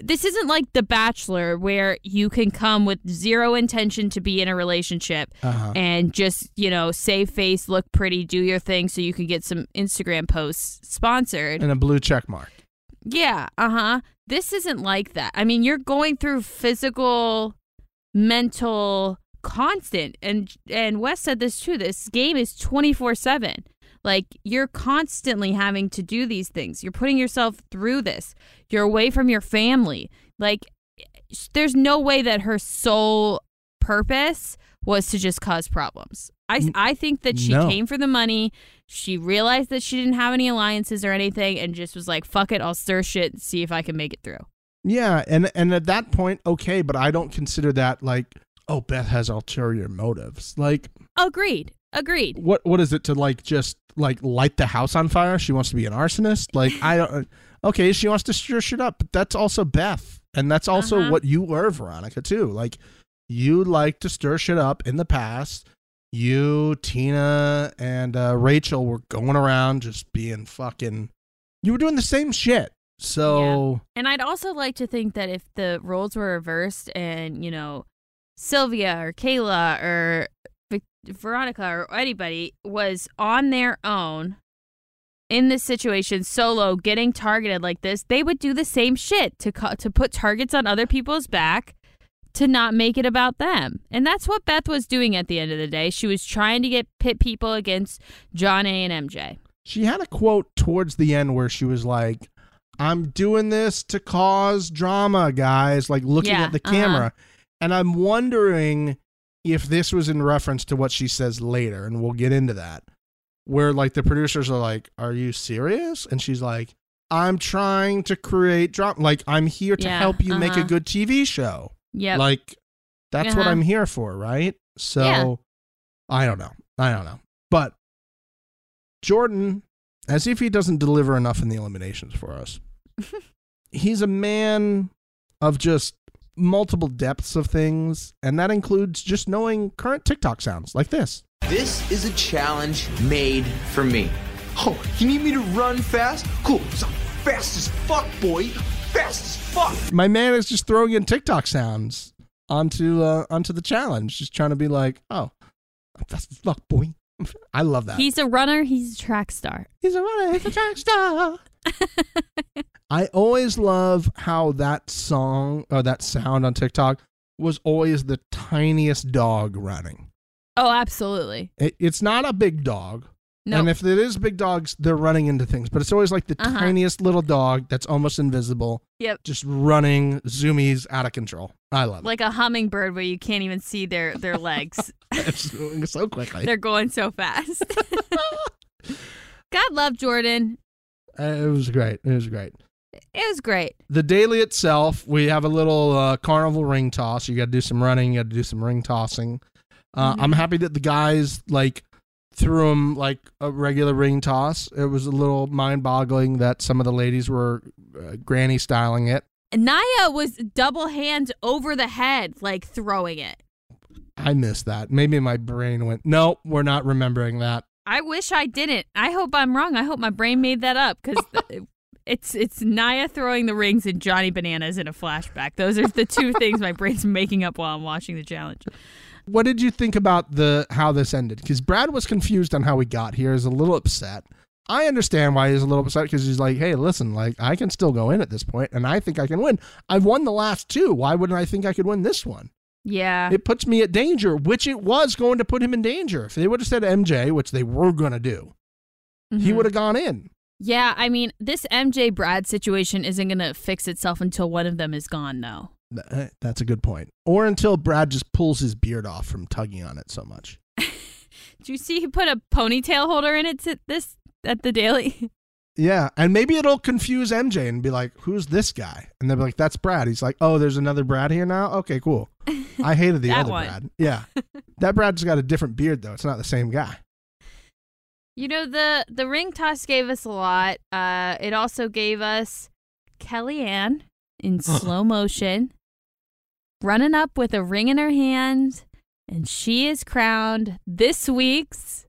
This isn't like The Bachelor where you can come with zero intention to be in a relationship uh-huh. and just, you know, save face, look pretty, do your thing so you can get some Instagram posts sponsored. And a blue check mark. Yeah, uh huh. This isn't like that. I mean, you're going through physical, mental, constant, and and Wes said this too. This game is twenty four seven. Like you're constantly having to do these things. You're putting yourself through this. You're away from your family. Like there's no way that her sole purpose was to just cause problems. I, I think that she no. came for the money. She realized that she didn't have any alliances or anything and just was like, fuck it, I'll stir shit and see if I can make it through. Yeah, and and at that point, okay, but I don't consider that like, oh, Beth has ulterior motives. Like, Agreed. Agreed. what what is it to like just like light the house on fire? She wants to be an arsonist. Like, I don't. Okay, she wants to stir shit up, but that's also Beth, and that's also Uh-huh. what you were, Veronica, too. Like, you like to stir shit up in the past. You, Tina, and uh, Rachel were going around just being fucking. You were doing the same shit. So And I'd also like to think that if the roles were reversed and, you know, Sylvia or Kayla or Veronica or anybody was on their own in this situation solo getting targeted like this, they would do the same shit to co- to put targets on other people's back to not make it about them. And that's what Beth was doing at the end of the day. She was trying to get pit people against Jonna and MJ. She had a quote towards the end where she was like, I'm doing this to cause drama, guys, like looking Yeah, at the uh-huh. camera. And I'm wondering if this was in reference to what she says later, and we'll get into that. Where like the producers are like, Are you serious? And she's like, I'm trying to create drama. Like, I'm here to Yeah, help you make a uh-huh. good TV show. Yeah. Like, That's what Uh-huh. I'm here for, right? So Yeah. I don't know. I don't know. But Jordan, as if he doesn't deliver enough in the eliminations for us, he's a man of just multiple depths of things, and that includes just knowing current TikTok sounds like this. This is a challenge made for me. Oh, you need me to run fast? Cool, I'm fast as fuck, boy. Fast as fuck. My man is just throwing in TikTok sounds onto uh, onto the challenge, just trying to be like, oh, I'm fast as fuck, boy. I love that. He's a runner. He's a track star. He's a runner. He's a track star. I always love how that song or that sound on TikTok was always the tiniest dog running. Oh, absolutely. It, it's not a big dog. No. And if it is big dogs, they're running into things. But it's always like the Uh-huh. tiniest little dog that's almost invisible, Yep. just running, zoomies out of control. I love it. Like a hummingbird where you can't even see their their legs. it. It's moving so quickly. They're going so fast. God love Jordan. Uh, it was great. It was great. It was great. the daily itself, we have a little uh, carnival ring toss. You got to do some running. You got to do some ring tossing. Uh, I'm happy that the guys like threw them like a regular ring toss. It was a little mind-boggling that some of the ladies were uh, granny styling it. Nia was double hands over the head, like throwing it. I missed that. Maybe my brain went, nope, we're not remembering that. I wish I didn't. I hope I'm wrong. I hope my brain made that up because it's it's Nia throwing the rings and Johnny Bananas in a flashback. Those are the two things my brain's making up while I'm watching the challenge. What did you think about the how this ended? Because Brad was confused on how we got here. Is a little upset. I understand why he's a little upset because he's like, "Hey, listen, like I can still go in at this point, and I think I can win. I've won the last two. Why wouldn't I think I could win this one? Yeah. It puts me at danger, which it was going to put him in danger. If they would have said MJ, which they were going to do, he Mhm. would have gone in. Yeah, I mean, this MJ Brad situation isn't going to fix itself until one of them is gone, though. Eh, That's a good point. Or until Brad just pulls his beard off from tugging on it so much. Did you see he put a ponytail holder in it to this at the daily? Yeah, and maybe it'll confuse MJ and be like, "Who's this guy?" And they'll be like, "That's Brad." He's like, "Oh, there's another Brad here now." Okay, cool. I hated the other one. Brad. Yeah, that Brad's got a different beard though. It's not the same guy. You know the the ring toss gave us a lot. Uh, it also gave us Kellyanne in slow motion, running up with a ring in her hand, and she is crowned this week's.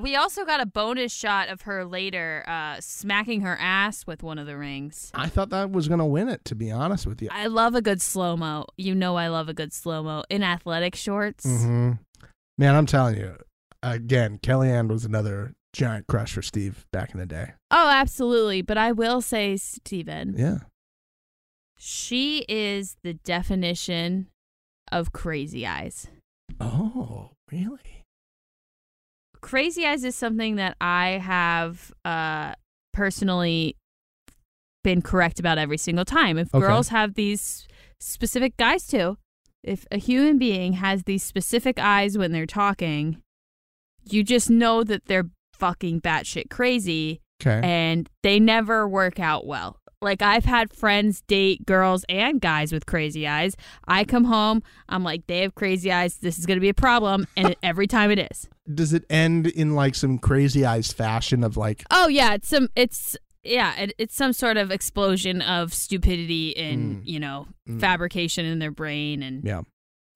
We also got a bonus shot of her later uh, smacking her ass with one of the rings. I thought that was gonna win it. To be honest with you. I love a good slow mo. You know I love a good slow mo in athletic shorts. hmm Man, I'm telling you, again, Kellyanne was another giant crush for Steve back in the day. Oh, absolutely. But I will say, Steven, Yeah. she is the definition of crazy eyes. Oh, really? Crazy eyes is something that I have uh, personally been correct about every single time. If Okay. girls have these specific guys too, if a human being has these specific eyes when they're talking, you just know that they're fucking batshit crazy Okay. and they never work out well. Like I've had friends date girls and guys with crazy eyes. I come home, I'm like, they have crazy eyes. This is going to be a problem, and it, every time it is. Does it end in like some crazy eyes fashion of like, Oh yeah, it's some, it's yeah, it, it's some sort of explosion of stupidity and Mm. you know Mm. fabrication in their brain and yeah?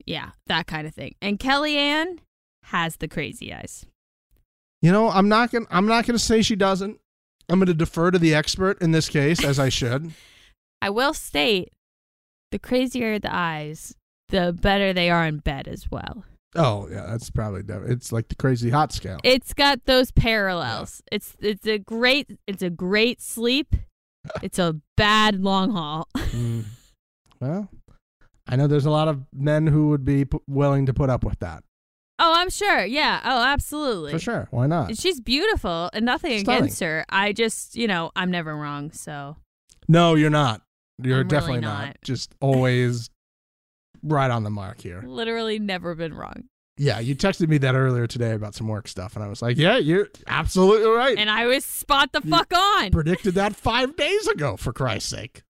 yeah, that kind of thing. And Kellyanne has the crazy eyes. You know, I'm not gonna I'm not gonna say she doesn't. I'm gonna defer to the expert in this case, as I should. I will state, the crazier the eyes, the better they are in bed as well. Oh yeah, that's probably def- it's like the crazy hot scale. It's got those parallels. It's it's a great it's a great sleep. It's a bad long haul. Mm. Well, I know there's a lot of men who would be p- willing to put up with that Oh, I'm sure. Yeah. Oh, absolutely. for sure. Why not? She's beautiful and nothing Stunning. against her. I just, you know, I'm never wrong. So No, you're not. You're I'm really definitely not. Just always right on the mark here. literally never been wrong. Yeah, you texted me that earlier today about some work stuff, and I was like, "Yeah, you're absolutely right." And I was spot the fuck on. predicted that five days ago. For Christ's sake,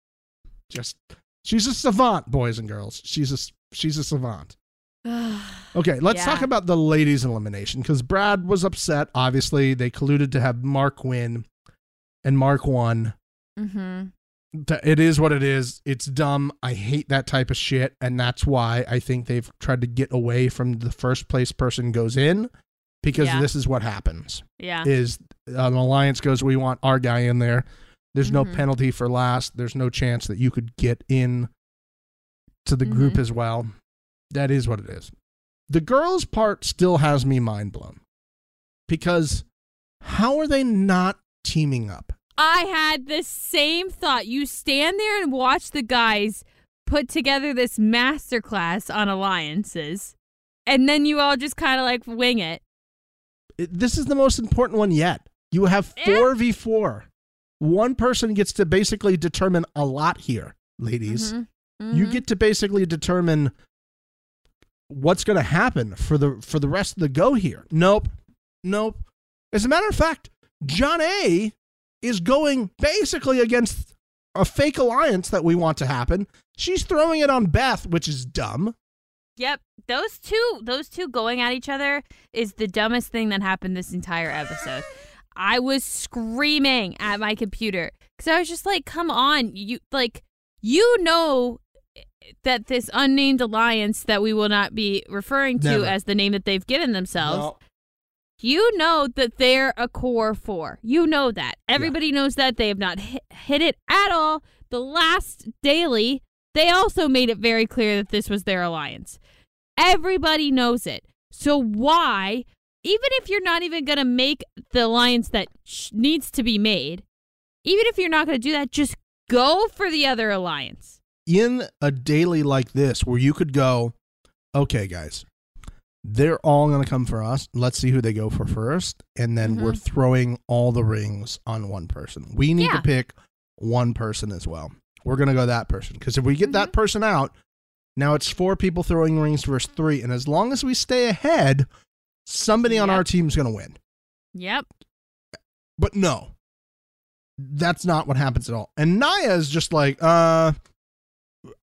just she's a savant, boys and girls. She's a she's a savant. Okay, let's Yeah. talk about the ladies' elimination because Brad was upset. Obviously, they colluded to have Mark win, and Mark won. mm-hmm. It is what it is. It's dumb. I hate that type of shit, and that's why I think they've tried to get away from the first place person goes in because Yeah. this is what happens. Yeah. Is an alliance goes, we want our guy in there. There's no Mhm. penalty for last. There's no chance that you could get in to the group Mhm. as well. That is what it is. The girls' part still has me mind blown because how are they not teaming up? I had the same thought. You stand there and watch the guys put together this masterclass on alliances, and then you all just kind of like wing it. This is the most important one yet. You have 4v4. One person gets to basically determine a lot here, ladies. Mhm. You Mhm. get to basically determine what's going to happen for the for the rest of the go here. Nope. Nope. As a matter of fact, Jonna is going basically against a fake alliance that we want to happen. She's throwing it on Beth, which is dumb. Yep, those two, those two going at each other is the dumbest thing that happened this entire episode. I was screaming at my computer because I was just like, "Come on, you like, you know." That this unnamed alliance that we will not be referring to Never. as the name that they've given themselves No. You know that they're a core four. You know that. Everybody knows that. They have not hit, hit it at all. The last daily, they also made it very clear that this was their alliance. Everybody knows it. So why, even if you're not even going to make the alliance that sh- needs to be made, even if you're not going to do that, just go for the other alliance. In a daily like this where you could go, okay, guys, they're all going to come for us. Let's see who they go for first. And then we're throwing all the rings on one person. We need Yeah. to pick one person as well. We're going to go that person. Because if we get that person out, now it's four people throwing rings versus three. And as long as we stay ahead, somebody on Yep. our team's going to win. Yep. But no, that's not what happens at all. And Nia is just like, uh,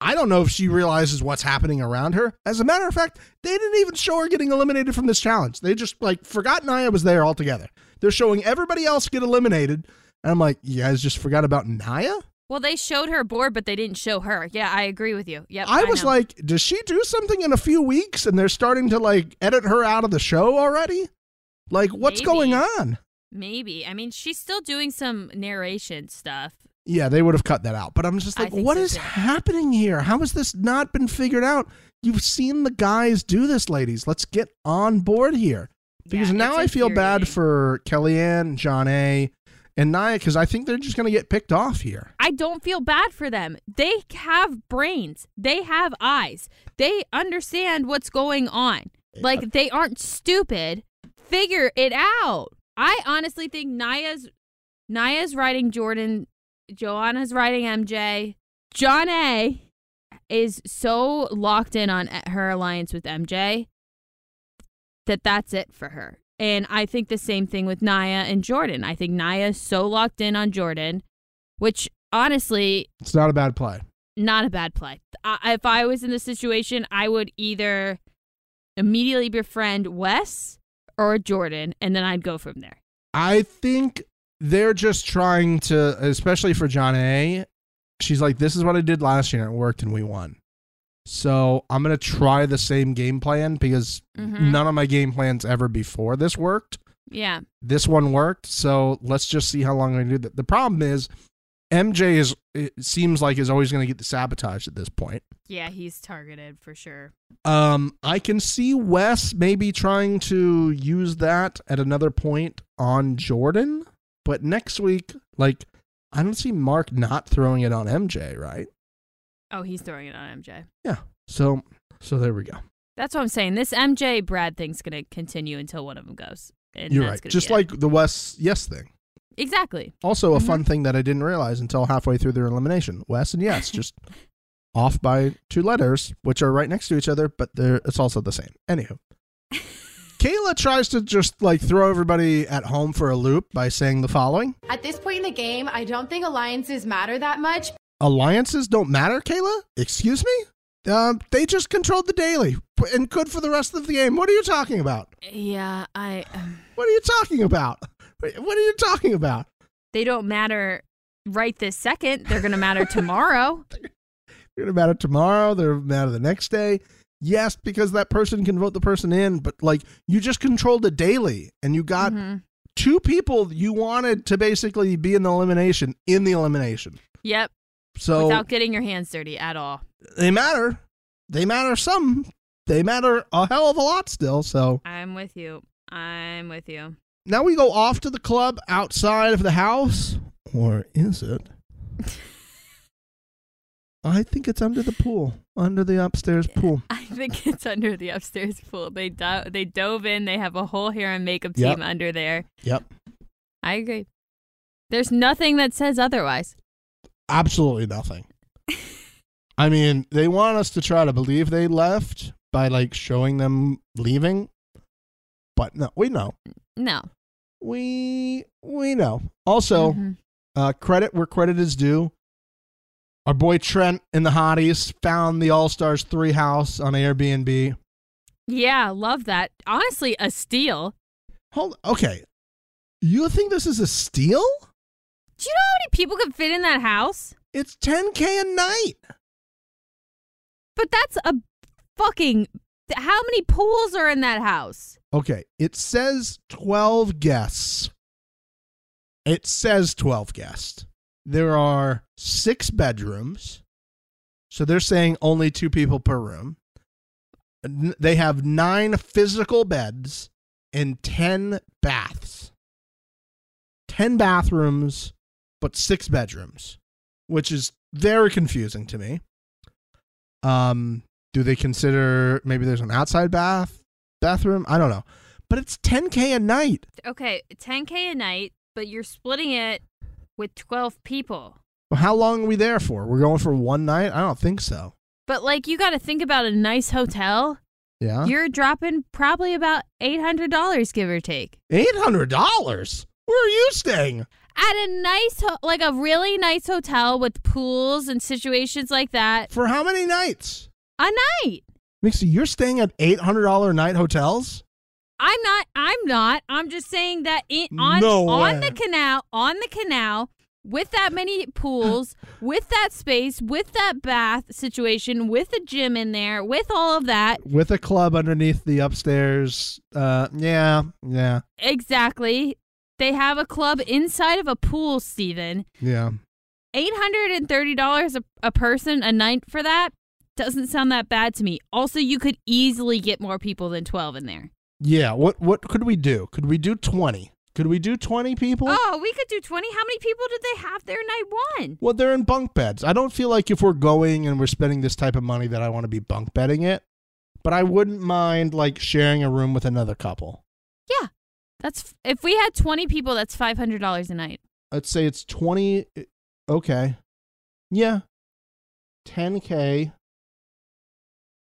I don't know if she realizes what's happening around her. As a matter of fact, they didn't even show her getting eliminated from this challenge. They just like forgot Nia was there altogether. They're showing everybody else get eliminated. And I'm like, you guys just forgot about Nia? Well, they showed her board, but they didn't show her. Yeah, I agree with you. Yep. I was know. like, does she do something in a few weeks and they're starting to like edit her out of the show already? Like, what's Maybe. going on? maybe. I mean, she's still doing some narration stuff. Yeah, they would have cut that out. But I'm just like, what so, is too. happening here? How has this not been figured out? You've seen the guys do this, ladies. Let's get on board here. Because Yeah, now I feel bad for Kellyanne, Jonna, and Nia because I think they're just going to get picked off here. I don't feel bad for them. They have brains. They have eyes. They understand what's going on. Like they aren't stupid. Figure it out. I honestly think Nia's Nia's writing Jordan, Jonna's writing MJ. Jonna is so locked in on her alliance with MJ that that's it for her. And I think the same thing with Nia and Jordan. I think Nia is so locked in on Jordan, which honestly, It's not a bad play. not a bad play. I, if I was in this situation, I would either immediately befriend Wes or Jordan, and then I'd go from there. I think they're just trying to, especially for Jonna. She's like, this is what I did last year and it worked and we won. So I'm going to try the same game plan because Mhm. none of my game plans ever before this worked. Yeah. this one worked so let's just see how long we do that the problem is mj is it seems like is always going to get the sabotage at this point Yeah, he's targeted for sure. um i can see wes maybe trying to use that at another point on jordan but next week like i don't see mark not throwing it on mj right Oh, he's throwing it on MJ. yeah so so there we go That's what I'm saying. This MJ Brad thing's going to continue until one of them goes. And you're right just be it. like the wes yes thing Exactly. Also, a Mm-hmm. fun thing that I didn't realize until halfway through their elimination. Wes and Yes, just off by two letters, which are right next to each other, but they're it's also the same. Anywho, Kayla tries to just like throw everybody at home for a loop by saying the following At this point in the game, I don't think alliances matter that much. Alliances don't matter, Kayla? Excuse me? Um, they just controlled the daily and could for the rest of the game. What are you talking about? Yeah, I. Um, What are you talking about? What are you talking about? they don't matter right this second. They're gonna matter tomorrow. They're gonna matter tomorrow. They're gonna matter the next day. Yes, because that person can vote the person in, but like you just controlled the daily, and you got Mhm. two people you wanted to basically be in the elimination in the elimination. Yep. So Without getting your hands dirty at all. they matter. They matter some. They matter a hell of a lot still. So I'm with you. I'm with you. now we go off to the club outside of the house, or is it? I think it's under the pool, under the upstairs pool. I think it's under the upstairs pool. They do- they dove in. They have a whole hair and makeup team Yep. under there. Yep. I agree. There's nothing that says otherwise. Absolutely nothing. I mean, they want us to try to believe they left by like showing them leaving, but no, we know. No. We we know. Also, Mhm. uh, credit where credit is due. Our boy Trent in the Hotties found the All Stars three house on Airbnb. Yeah, love that. Honestly, a steal. Hold, okay. You think this is a steal? Do you know how many people could fit in that house? It's 10k a night. But that's a fucking. How many pools are in that house? Okay, it says 12 guests. It says 12 guests. There are six bedrooms. So they're saying only two people per room. They have nine physical beds and 10 baths. 10 bathrooms, but six bedrooms, which is very confusing to me. Um, do they consider maybe there's an outside bath bathroom? I don't know. But it's 10k a night. Okay, 10K a night, but you're splitting it with 12 people. Well, how long are we there for? We're going for one night? I don't think so. But like, you got to think about a nice hotel. Yeah. You're dropping probably about $800, give or take. $800? Where are you staying? At a nice, ho- like a really nice hotel with pools and situations like that, For how many nights? a night. Mixie, you're staying at $800 night hotels? I'm not. I'm not. I'm just saying that in, on No on the canal, on the canal, with that many pools, with that space, with that bath situation, with a gym in there, with all of that, With a club underneath the upstairs. Uh, yeah, yeah, exactly. They have a club inside of a pool, Stephen. yeah. Eight hundred and thirty dollars a a person a night for that doesn't sound that bad to me. Also, you could easily get more people than twelve in there. Yeah, what what could we do? Could we do 20? Could we do 20 people? Oh, we could do twenty. How many people did they have there night one? Well, they're in bunk beds. I don't feel like if we're going and we're spending this type of money that I want to be bunk bedding it. But I wouldn't mind like sharing a room with another couple. Yeah. That's if we had 20 people, that's $500 a night. Let's say it's 20 okay. Yeah. 10k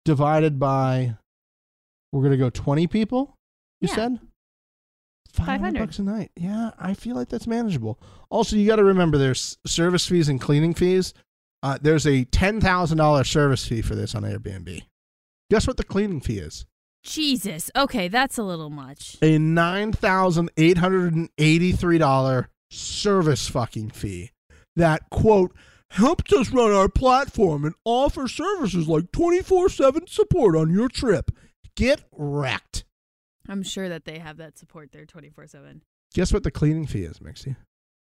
divided by we're going to go 20 people? You Yeah. said? 500 500. bucks a night. Yeah, I feel like that's manageable. Also, you got to remember there's service fees and cleaning fees. Uh, there's a $10,000 service fee for this on Airbnb. Guess what the cleaning fee is? Jesus. Okay, that's a little much. A $9,883 service fucking fee that, quote, helps us run our platform and offer services like 24 7 support on your trip. Get wrecked. I'm sure that they have that support there 24 7. Guess what the cleaning fee is, Mixie?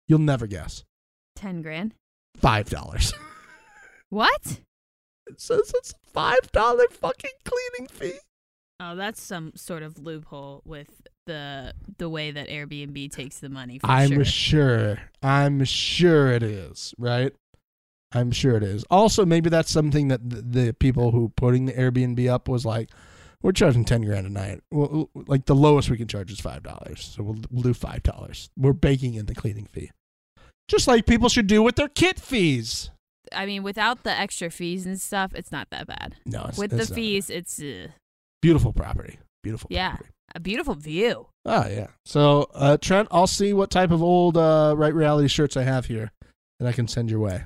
You'll never guess. 10 grand. $5. What? It says it's a $5 fucking cleaning fee. Oh, that's some sort of loophole with the the way that Airbnb takes the money for I'm sure. sure. I'm sure it is, right? I'm sure it is. Also, maybe that's something that the, the people who putting the Airbnb up was like, we're charging ten grand a night. Well, like the lowest we can charge is five dollars, so we'll, we'll do five dollars. We're baking in the cleaning fee, just like people should do with their kit fees. I mean, without the extra fees and stuff, it's not that bad. No, it's, With it's the fees, it's uh, beautiful property, Beautiful. Yeah. property. A beautiful view. Oh yeah. So uh, Trent, I'll see what type of old uh, right reality shirts I have here that I can send your way.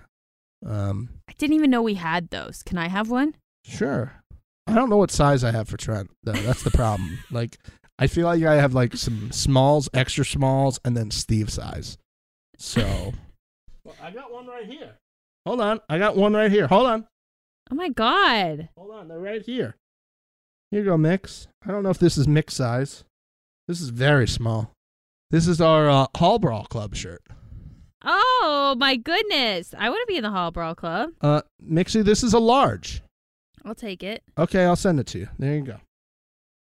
Um, I didn't even know we had those. Can I have one? sure. I don't know what size I have for Trent though. That's the problem. like, I feel like I have like some smalls, extra smalls, and then Steve size. So. well, I got one right here. Hold on. I got one right here. Hold on. Oh my god. Hold on. They're right here. Here you go, Mix. I don't know if this is Mix size. This is very small. This is our uh, Hall Brawl Club shirt. Oh my goodness. I want to be in the Hall Brawl Club. Uh, Mixie, this is a large. I'll take it. Okay, I'll send it to you. There you go.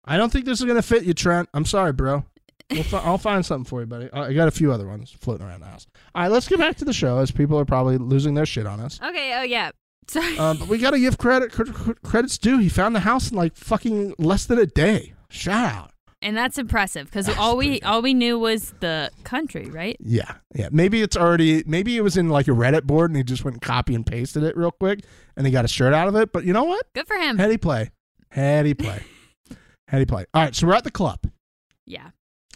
I don't think this is gonna fit you, Trent. I'm sorry, bro. We'll fi- I'll find something for you, buddy. I got a few other ones floating around the house. All right, let's get back to the show as people are probably losing their shit on us. Okay. Oh yeah. Sorry. Um, but we got to give credit cr- cr- credits due. He found the house in like fucking less than a day. Shout out. And that's impressive because all we all we knew was the country, right? Yeah, yeah. Maybe it's already. Maybe it was in like a Reddit board and he just went and copy and pasted it real quick and he got a shirt out of it. But you know what? Good for him. Heady play. Heady play. Heady play. All right, so we're at the club. Yeah.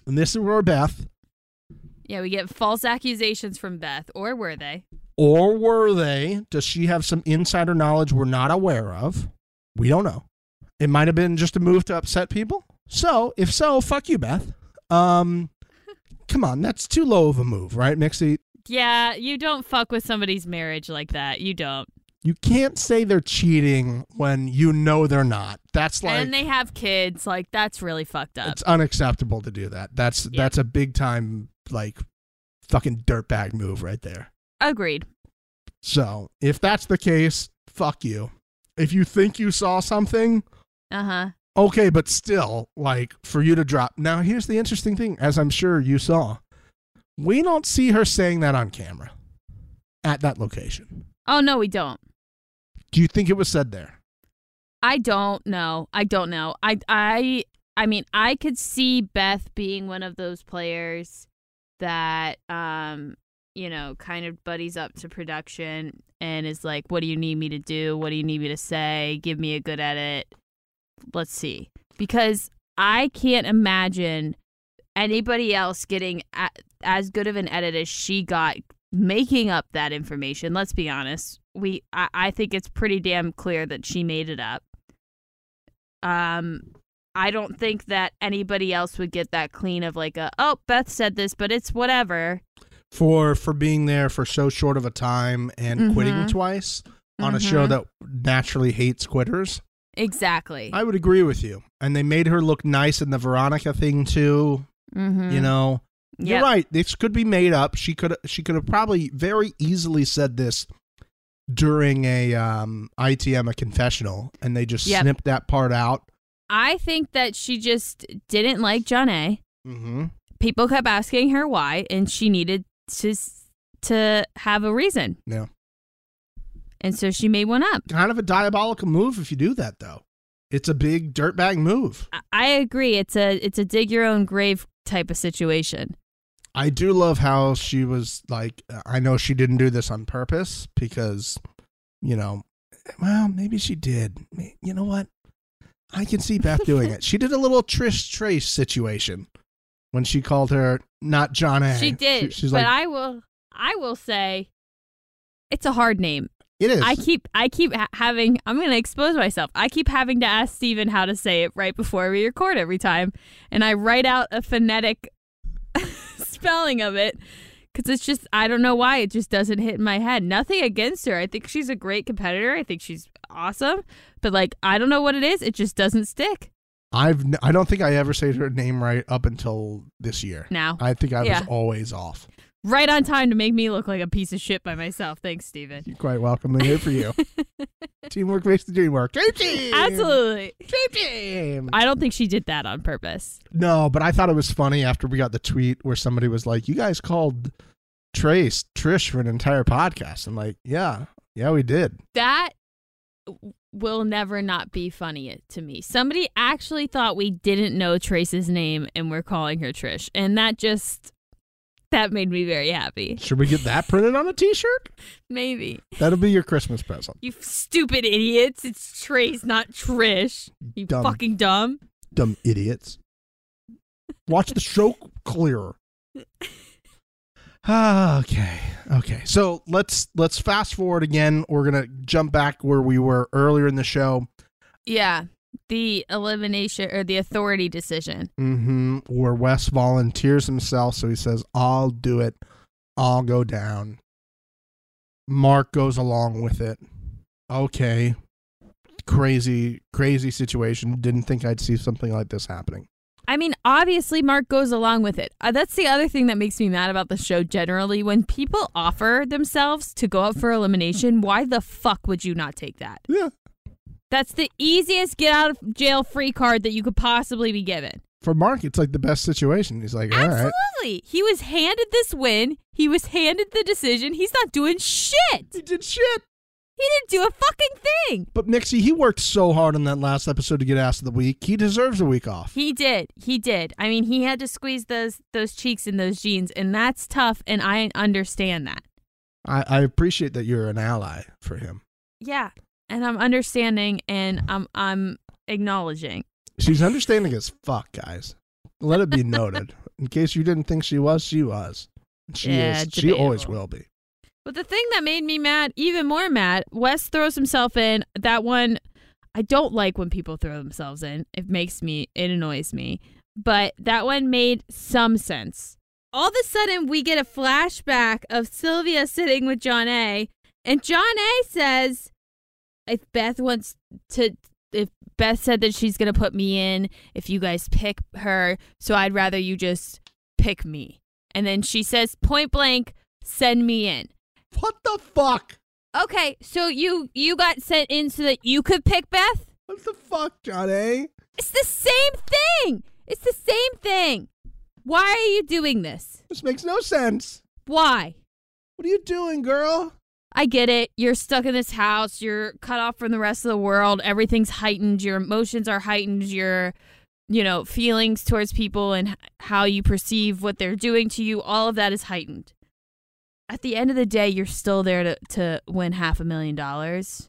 And this is where Beth, Yeah. We get false accusations from Beth, or were they? or were they, does she have some insider knowledge we're not aware of? We don't know. It might have been just a move to upset people. So, if so, fuck you, Beth. Um, come on, that's too low of a move, right, Mixie? Yeah. You don't fuck with somebody's marriage like that. You don't. You can't say they're cheating when you know they're not. That's like and they have kids. Like that's really fucked up. it's unacceptable to do that. That's Yeah. that's a big time like fucking dirtbag move right there. Agreed. So if that's the case, fuck you. If you think you saw something, Uh huh. Okay, but still, like for you to drop. Now here's the interesting thing, as I'm sure you saw, we don't see her saying that on camera at that location. Oh no, we don't. Do you think it was said there? I don't know. I don't know. I I I mean, I could see Beth being one of those players that um, you know, kind of buddies up to production and is like, "What do you need me to do? What do you need me to say? Give me a good edit. Let's see." Because I can't imagine anybody else getting a, as good of an edit as she got making up that information. Let's be honest. We I, I think it's pretty damn clear that she made it up. Um I don't think that anybody else would get that clean of like a oh Beth said this but it's whatever. For for being there for so short of a time and quitting Mhm. twice on a show Mhm. that naturally hates quitters. Exactly. I would agree with you. And they made her look nice in the Veronica thing too. mm-hmm. You know, you're right. This could be made up. She could she could have probably very easily said this during a um, ITM a confessional, and they just Yep. snipped that part out. I think that she just didn't like Jonna. Mm-hmm. People kept asking her why and she needed to to have a reason. Yeah, And so she made one up. kind of a diabolical move if you do that, though. It's a big dirtbag move. I- I agree. It's a it's a dig your own grave type of situation. I do love how she was like, I know she didn't do this on purpose because, you know, well, maybe she did. You know what? I can see Beth doing it. She did a little Trish Trace situation when she called her not Jonna. She did. she's but like, I will I will say it's a hard name. It is. I keep I keep ha- having I'm going to expose myself. I keep having to ask Steven how to say it right before we record every time and I write out a phonetic spelling of it cuz it's just I don't know why it just doesn't hit in my head. Nothing against her. I think she's a great competitor. I think she's awesome, but like I don't know what it is. It just doesn't stick. I've n- I don't think I ever said her name right up until this year. Now. I think I Yeah. was always off. Right on time to make me look like a piece of shit by myself. Thanks, Steven. You're quite welcome. I'm here for you. Teamwork makes the dream work. Dream team. Absolutely. Dream team. I don't think she did that on purpose. No, but I thought it was funny after we got the tweet where somebody was like, "You guys called Trace Trish for an entire podcast." I'm like, "Yeah, yeah, we did." That will never not be funny to me. Somebody actually thought we didn't know Trace's name and we're calling her Trish. And that just that made me very happy. Should we get that printed on a T-shirt? Maybe. That'll be your Christmas present. You stupid idiots. It's Trace, not Trish. You Dumb. fucking dumb. Dumb idiots. Watch the show clearer. Ah, okay. Okay. So let's let's fast forward again. We're gonna jump back where we were earlier in the show. Yeah. The elimination or the authority decision. hmm Where Wes volunteers himself, so he says, "I'll do it. I'll go down." Mark goes along with it. Okay, crazy, crazy situation. Didn't think I'd see something like this happening. I mean, obviously, Mark goes along with it. Uh, that's the other thing that makes me mad about the show generally. When people offer themselves to go up for elimination, why the fuck would you not take that? Yeah. That's the easiest get out of jail free card that you could possibly be given. For Mark, it's like the best situation. He's like, all right. Absolutely. He was handed this win. He was handed the decision. He's not doing shit. He did shit. He didn't do a fucking thing. But Mixie, he worked so hard on that last episode to get ass of the week. He deserves a week off. He did. He did. I mean, he had to squeeze those those cheeks in those jeans, and that's tough. And I understand that. I, I appreciate that you're an ally for him. Yeah, and I'm understanding, and I'm I'm acknowledging. She's understanding as fuck, guys. Let it be noted. In case you didn't think she was, she was. She Yeah, is. She always will be. But the thing that made me mad, even more mad, Wes throws himself in. That one, I don't like when people throw themselves in. It makes me, it annoys me. But that one made some sense. All of a sudden, we get a flashback of Sylvia sitting with Jonna. And Jonna says, if Beth wants to, if Beth said that she's going to put me in, if you guys pick her, so I'd rather you just pick me. And then she says, point blank, send me in. What the fuck? Okay, so you you got sent in so that you could pick Beth? What the fuck, Johnny? It's the same thing. It's the same thing. Why are you doing this? This makes no sense. Why? What are you doing, girl? I get it. You're stuck in this house. You're cut off from the rest of the world. Everything's heightened. Your emotions are heightened. Your, you know, feelings towards people and how you perceive what they're doing to you, all of that is heightened. At the end of the day, you're still there to, to win half a million dollars.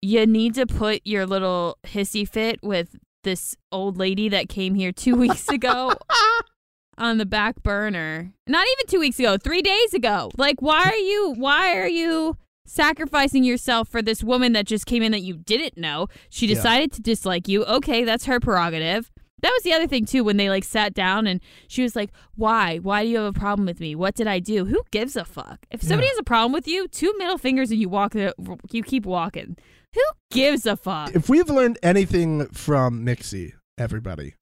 You need to put your little hissy fit with this old lady that came here two weeks ago on the back burner. Not even two weeks ago, three days ago. Like, why are you? Why are you sacrificing yourself for this woman that just came in that you didn't know? She Yeah. decided to dislike you. Okay, that's her prerogative. That was the other thing too when they like sat down and she was like, "Why? Why do you have a problem with me? What did I do? Who gives a fuck? If somebody Yeah. has a problem with you, two middle fingers and you walk, the, you keep walking. Who gives a fuck? If we've learned anything from Mixie, everybody,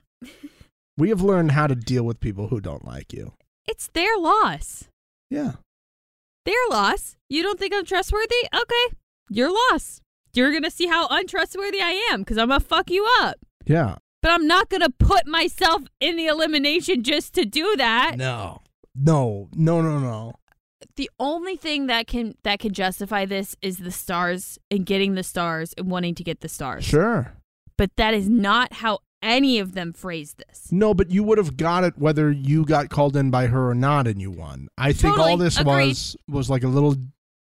we have learned how to deal with people who don't like you. It's their loss. Yeah. Their loss. You don't think I'm trustworthy? Okay, your loss. You're gonna see how untrustworthy I am because I'm gonna fuck you up. Yeah. But I'm not gonna put myself in the elimination just to do that. No. No. No, no, no. The only thing that can that can justify this is the stars and getting the stars and wanting to get the stars. Sure. But that is not how any of them phrase this. No, but you would have got it whether you got called in by her or not and you won. I think all this Agreed. was was like a little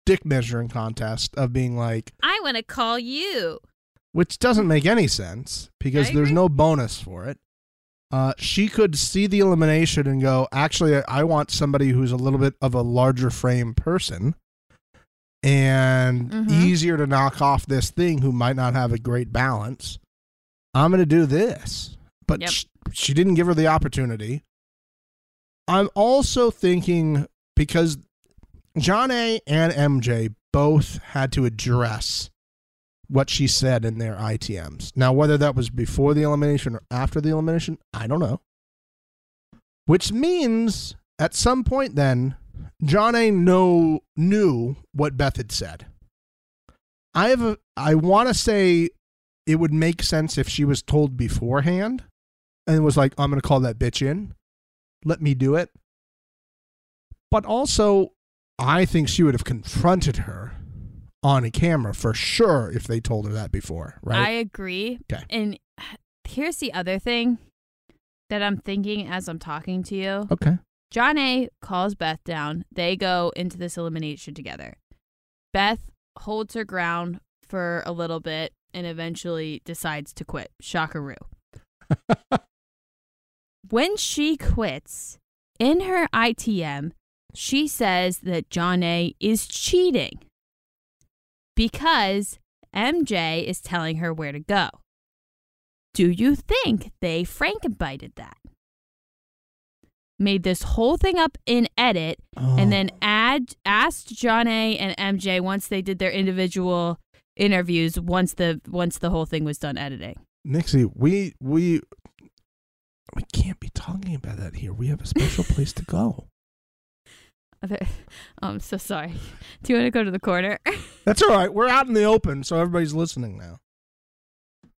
dick measuring contest of being like I want to call you. which doesn't make any sense because there's no bonus for it. Uh, she could see the elimination and go, actually, I, want somebody who's a little bit of a larger frame person and Mhm. easier to knock off this thing who might not have a great balance. I'm going to do this. But Yep. sh- she didn't give her the opportunity. I'm also thinking because Jonna and MJ both had to address what she said in their ITMs. Now, whether that was before the elimination or after the elimination, I don't know. Which means at some point then, Jonna know, knew what Beth had said. I have a, I want to say it would make sense if she was told beforehand and was like, I'm going to call that bitch in. Let me do it. But also, I think she would have confronted her on a camera for sure if they told her that before, right? I agree. Okay. And here's the other thing that I'm thinking as I'm talking to you. okay. Jonna calls Beth down. They go into this elimination together. Beth holds her ground for a little bit and eventually decides to quit. Shockaroo. when she quits in her ITM, she says that Jonna is cheating because MJ is telling her where to go. Do you think they frankenbited that? Made this whole thing up in edit and oh. then add asked Jonna and MJ once they did their individual interviews once the once the whole thing was done editing. Mixie, we we we can't be talking about that here. We have a special place to go. Oh, I'm so sorry. Do you want to go to the corner? That's all right. We're out in the open, so everybody's listening now.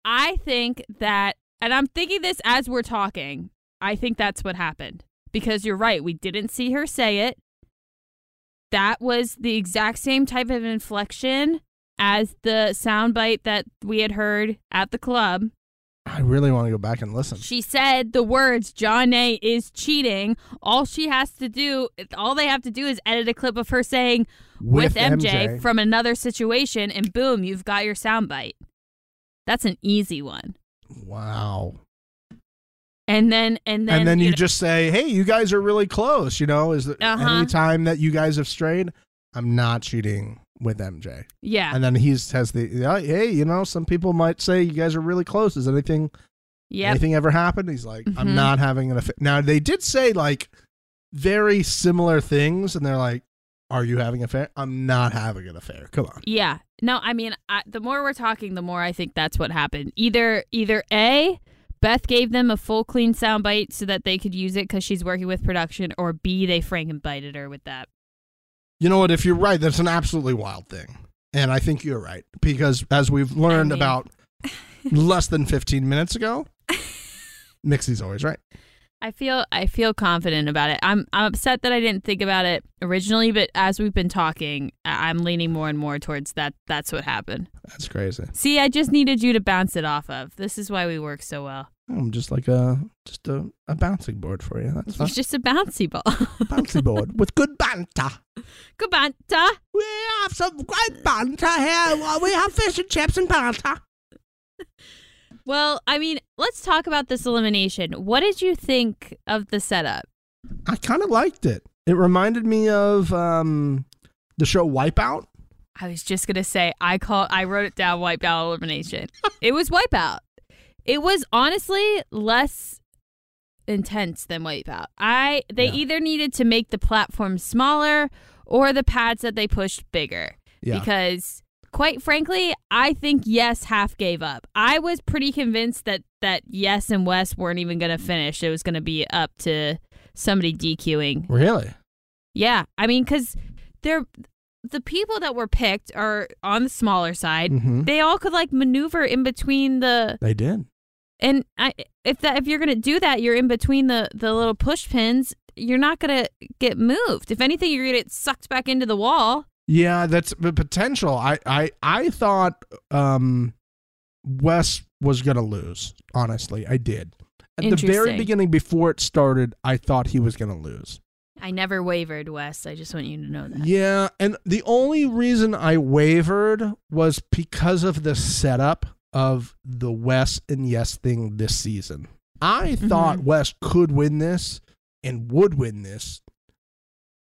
I think that, and I'm thinking this as we're talking, I think that's what happened. Because you're right, we didn't see her say it. That was the exact same type of inflection as the soundbite that we had heard at the club. I really want to go back and listen. She said the words Jonna is cheating. All she has to do, all they have to do is edit a clip of her saying with, With MJ, MJ. from another situation, and boom, you've got your soundbite. That's an easy one. Wow. And then, and then, and then you know- just say, "Hey, you guys are really close." You know, is that Uh-huh. any time that you guys have strayed, I'm not cheating with MJ. yeah, And then he's has the, hey, you know, some people might say you guys are really close. Is anything yep, anything ever happened? He's like, Mhm. I'm not having an affair. Now they did say like very similar things, and they're like, "Are you having an affair?" I'm not having an affair. Come on. yeah. No, I mean, I, the more we're talking, the more I think that's what happened. Either, either a Beth gave them a full clean soundbite so that they could use it because she's working with production, or B they frankenbited her with that. You know what? If you're right, that's an absolutely wild thing. And I think you're right. Because as we've learned mean- about less than 15 minutes ago, Mixie's always right. I feel I feel confident about it. I'm I'm upset that I didn't think about it originally, but as we've been talking, I'm leaning more and more towards that. That's what happened. That's crazy. See, I just needed you to bounce it off of. This is why we work so well. I'm just like a just a, a bouncing board for you. That's fine. It's just a bouncy ball. bouncy board with good banter. Good banter. We have some great banter here. We have fish and chips and banter. Well, I mean, let's talk about this elimination. What did you think of the setup? I kind of liked it. It reminded me of um, the show Wipeout. I was just gonna say I call I wrote it down wipeout elimination. it was wipeout. It was honestly less intense than wipeout. I they Yeah. either needed to make the platform smaller or the pads that they pushed bigger. Yeah. Because quite frankly, I think Yes half gave up. I was pretty convinced that that Yes and Wes weren't even gonna finish. It was gonna be up to somebody DQing Really? yeah, I mean, because they're the people that were picked are on the smaller side. Mhm. They all could like maneuver in between the They did. And I if that if you're gonna do that, you're in between the the little push pins. You're not gonna get moved. If anything, you're gonna get sucked back into the wall. Yeah, that's the potential. I I I thought um Wes was gonna lose. Honestly, I did. At the very beginning, before it started, I thought he was gonna lose. I never wavered, Wes. I just want you to know that. Yeah, and the only reason I wavered was because of the setup of the Wes and Yes thing this season. I thought Wes could win this and would win this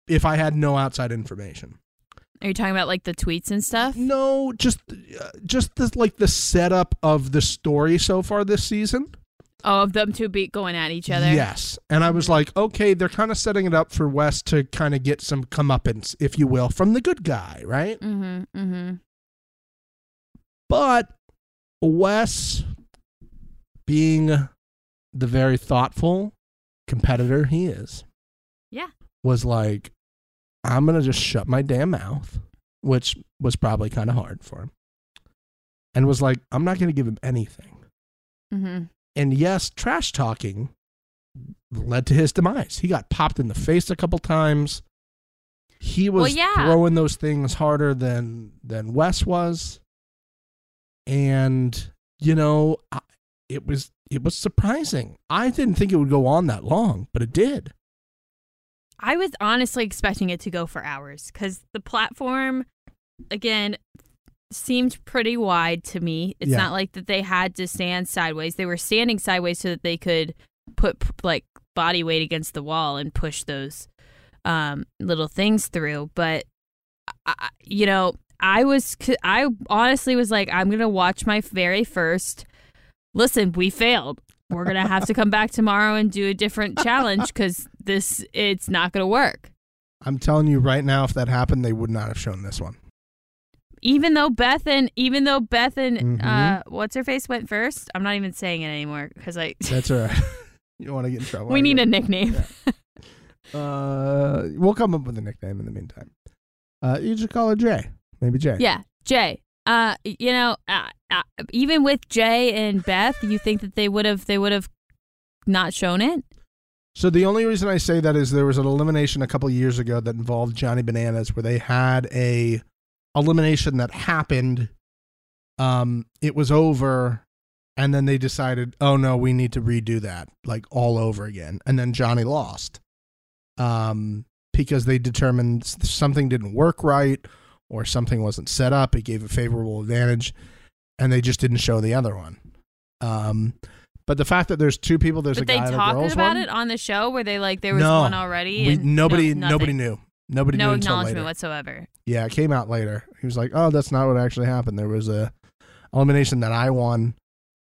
if I had no outside information. Are you talking about like the tweets and stuff? No, just uh, just the, like the setup of the story so far this season. Oh, of them two be going at each other. Yes, and I was like, okay, they're kind of setting it up for Wes to kind of get some comeuppance, if you will, from the good guy, right? Mm-hmm. Mm-hmm. But Wes, being the very thoughtful competitor he is, Yeah. was like, I'm going to just shut my damn mouth, which was probably kind of hard for him. And was like, I'm not going to give him anything. Mm-hmm. And Yes, trash talking led to his demise. He got popped in the face a couple times. He Well, was yeah. throwing those things harder than than Wes was. And you know, I, it was it was surprising. I didn't think it would go on that long, but it did. I was honestly expecting it to go for hours because the platform, again, seemed pretty wide to me. It's Yeah. not like that they had to stand sideways. They were standing sideways so that they could put like body weight against the wall and push those um, little things through. But I- you know, I was I honestly was like, I'm gonna watch my very first. Listen, we failed. We're gonna have to come back tomorrow and do a different challenge because this it's not gonna work. I'm telling you right now, if that happened, they would not have shown this one. even though Beth and even though Beth and Mhm. uh, what's her face went first, I'm not even saying it anymore because I That's all right. you want to get in trouble. we need a nickname. Uh, we'll come up with a nickname in the meantime. Uh, you just call her Jay. Maybe Jay. Yeah, Jay. Uh, you know, uh, uh, even with Jay and Beth, you think that they would have they would have not shown it? So the only reason I say that is there was an elimination a couple years ago that involved Johnny Bananas, where they had a elimination that happened. Um, it was over, and then they decided, oh no, we need to redo that like all over again, and then Johnny lost. Um, because they determined something didn't work right or something wasn't set up. It gave a favorable advantage, and they just didn't show the other one. Um, but the fact that there's two people, there's but a they guy and a talked about one, it on the show where they like there was No. one already. we, and nobody, no, nobody knew. Nobody No knew acknowledgement whatsoever. Yeah, it came out later. He was like, "Oh, that's not what actually happened. There was a elimination that I won,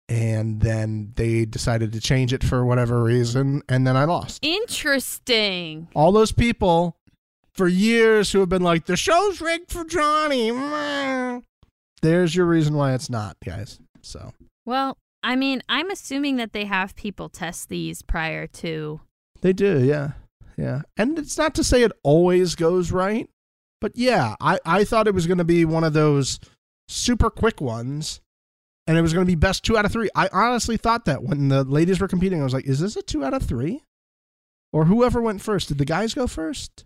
and then they decided to change it for whatever reason, and then I lost." Interesting. All those people for years who have been like, "The show's rigged for Johnny." There's your reason why it's not, guys. So Well, I mean, I'm assuming that they have people test these prior to. They do, yeah. Yeah. And it's not to say it always goes right, but yeah, I, I thought it was going to be one of those super quick ones and it was going to be best two out of three. I honestly thought that when the ladies were competing, I was like, is this a two out of three? Or whoever went first. Did the guys go first?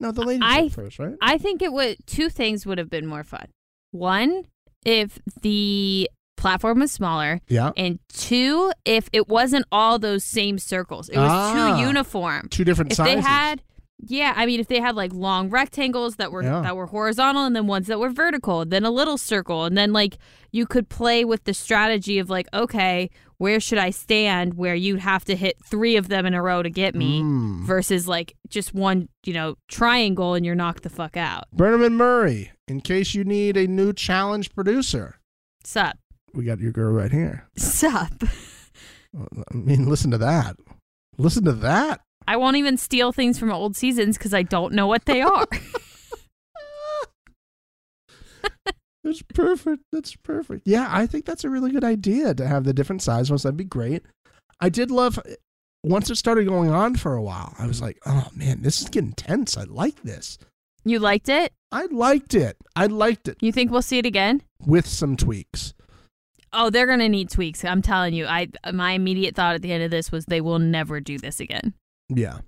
No, the ladies I- first, right? I think it would two things would have been more fun. One, if the platform was smaller, Yeah. and two, if it wasn't all those same circles. It was Ah. too uniform. Two different If sizes. they had yeah, I mean if they had like long rectangles that were Yeah. that were horizontal and then ones that were vertical, then a little circle, and then like you could play with the strategy of like, okay, where should I stand where you'd have to hit three of them in a row to get me Mm. versus like just one, you know, triangle and you're knocked the fuck out. Bunim and Murray, in case you need a new challenge producer, Sup. we got your girl right here. Sup. I mean, listen to that. Listen to that. I won't even steal things from old seasons because I don't know what they are. That's perfect. That's perfect. Yeah, I think that's a really good idea to have the different size ones. That'd be great. I did love once it started going on for a while. I was like, oh man, this is getting tense. I like this. you liked it? I liked it. I liked it You think we'll see it again? with some tweaks. Oh, they're gonna need tweaks. I'm telling you. I my immediate thought at the end of this was they will never do this again. Yeah.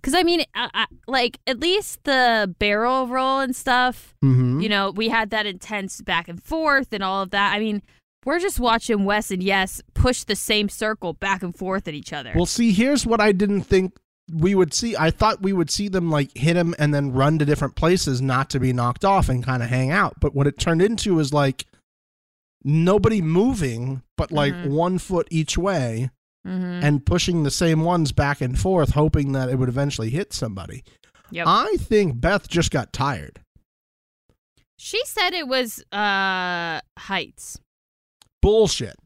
Because I mean, I, I, like at least the barrel roll and stuff. Mm-hmm. You know, we had that intense back and forth and all of that. I mean, we're just watching Wes and Yes push the same circle back and forth at each other. Well, see, here's what I didn't think we would see. I thought we would see them like hit him and then run to different places, not to be knocked off and kind of hang out. But what it turned into was like nobody moving, but like Mhm. one foot each way mm-hmm. and pushing the same ones back and forth, hoping that it would eventually hit somebody. Yep. I think Beth just got tired. she said it was uh heights. Bullshit.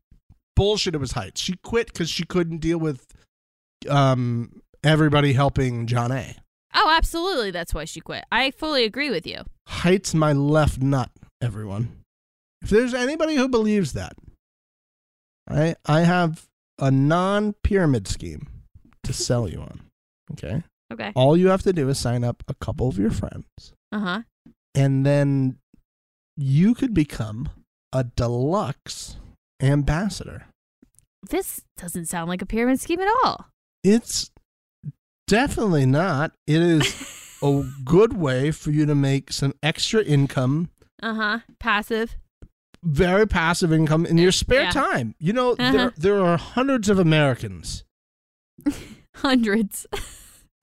Bullshit. It was heights. She quit because she couldn't deal with um everybody helping Jonna. Oh, absolutely. That's why she quit. I fully agree with you. Heights my left nut, everyone. If there's anybody who believes that, I I have a non-pyramid scheme to sell you on. Okay? Okay. All you have to do is sign up a couple of your friends Uh huh. and then you could become a deluxe ambassador. This doesn't sound like a pyramid scheme at all. It's definitely not. It is a good way for you to make some extra income Uh huh. Passive. Very passive income in your spare Yeah. time. You know, Uh-huh. there there are hundreds of Americans. Hundreds.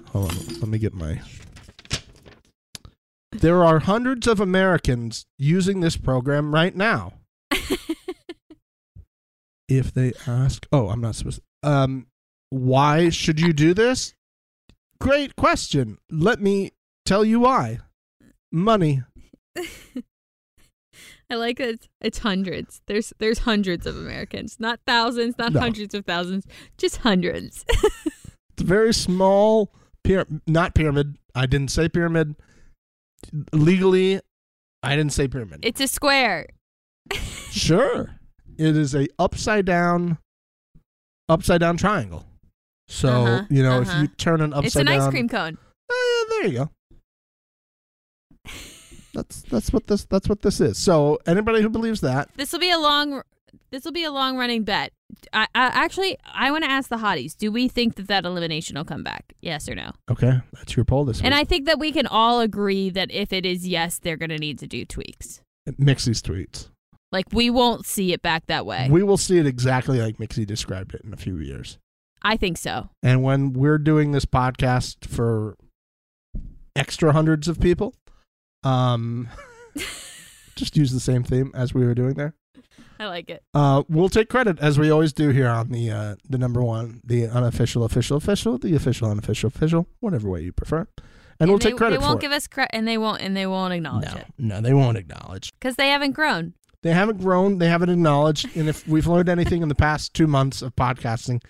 Hold on, let me get my There are hundreds of Americans using this program right now. if they ask, oh, I'm not supposed. Um, why should you do this? Great question. Let me tell you why. Money. I like that it's, it's hundreds. There's there's hundreds of Americans, not thousands, not No. hundreds of thousands, just hundreds. It's a very small pyramid. Not pyramid. I didn't say pyramid. Legally, I didn't say pyramid. it's a square. Sure. It is a upside down upside down triangle. So, Uh-huh, you know, uh-huh. if you turn an upside it's an down ice cream cone. Eh, there you go. That's that's what this that's what this is. So, anybody who believes that, This will be a long. This will be a long running bet. I, I actually I want to ask the hotties. Do we think that that elimination will come back? Yes or no? okay, that's your poll this week. And I think that we can all agree that if it is yes, they're going to need to do tweaks. Mixie's tweets. Like we won't see it back that way. We will see it exactly like Mixie described it in a few years. I think so. And when we're doing this podcast for extra hundreds of people, um, just use the same theme as we were doing there. I like it. Uh, we'll take credit as we always do here on the uh, the number one, the unofficial, official, official, the official, unofficial, official, whatever way you prefer, and, we'll they, take credit They won't for give us credit, and they won't, and they won't acknowledge No, it no, they won't acknowledge. because they haven't grown. They haven't grown. They haven't acknowledged. And if we've learned anything in the past two months of podcasting,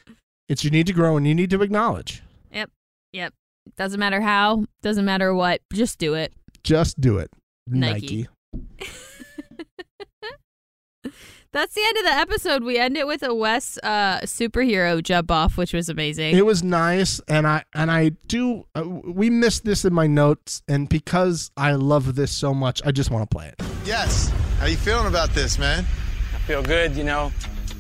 it's you need to grow and you need to acknowledge. Yep. Yep. Doesn't matter how. Doesn't matter what. Just do it. Just do it, Nike. That's the end of the episode. We end it with a Wes uh, superhero jump off, which was amazing. It was nice, and I and I do. Uh, we missed this in my notes, and because I love this so much, I just want to play it. Yes. How you feeling about this, man? I feel good, you know.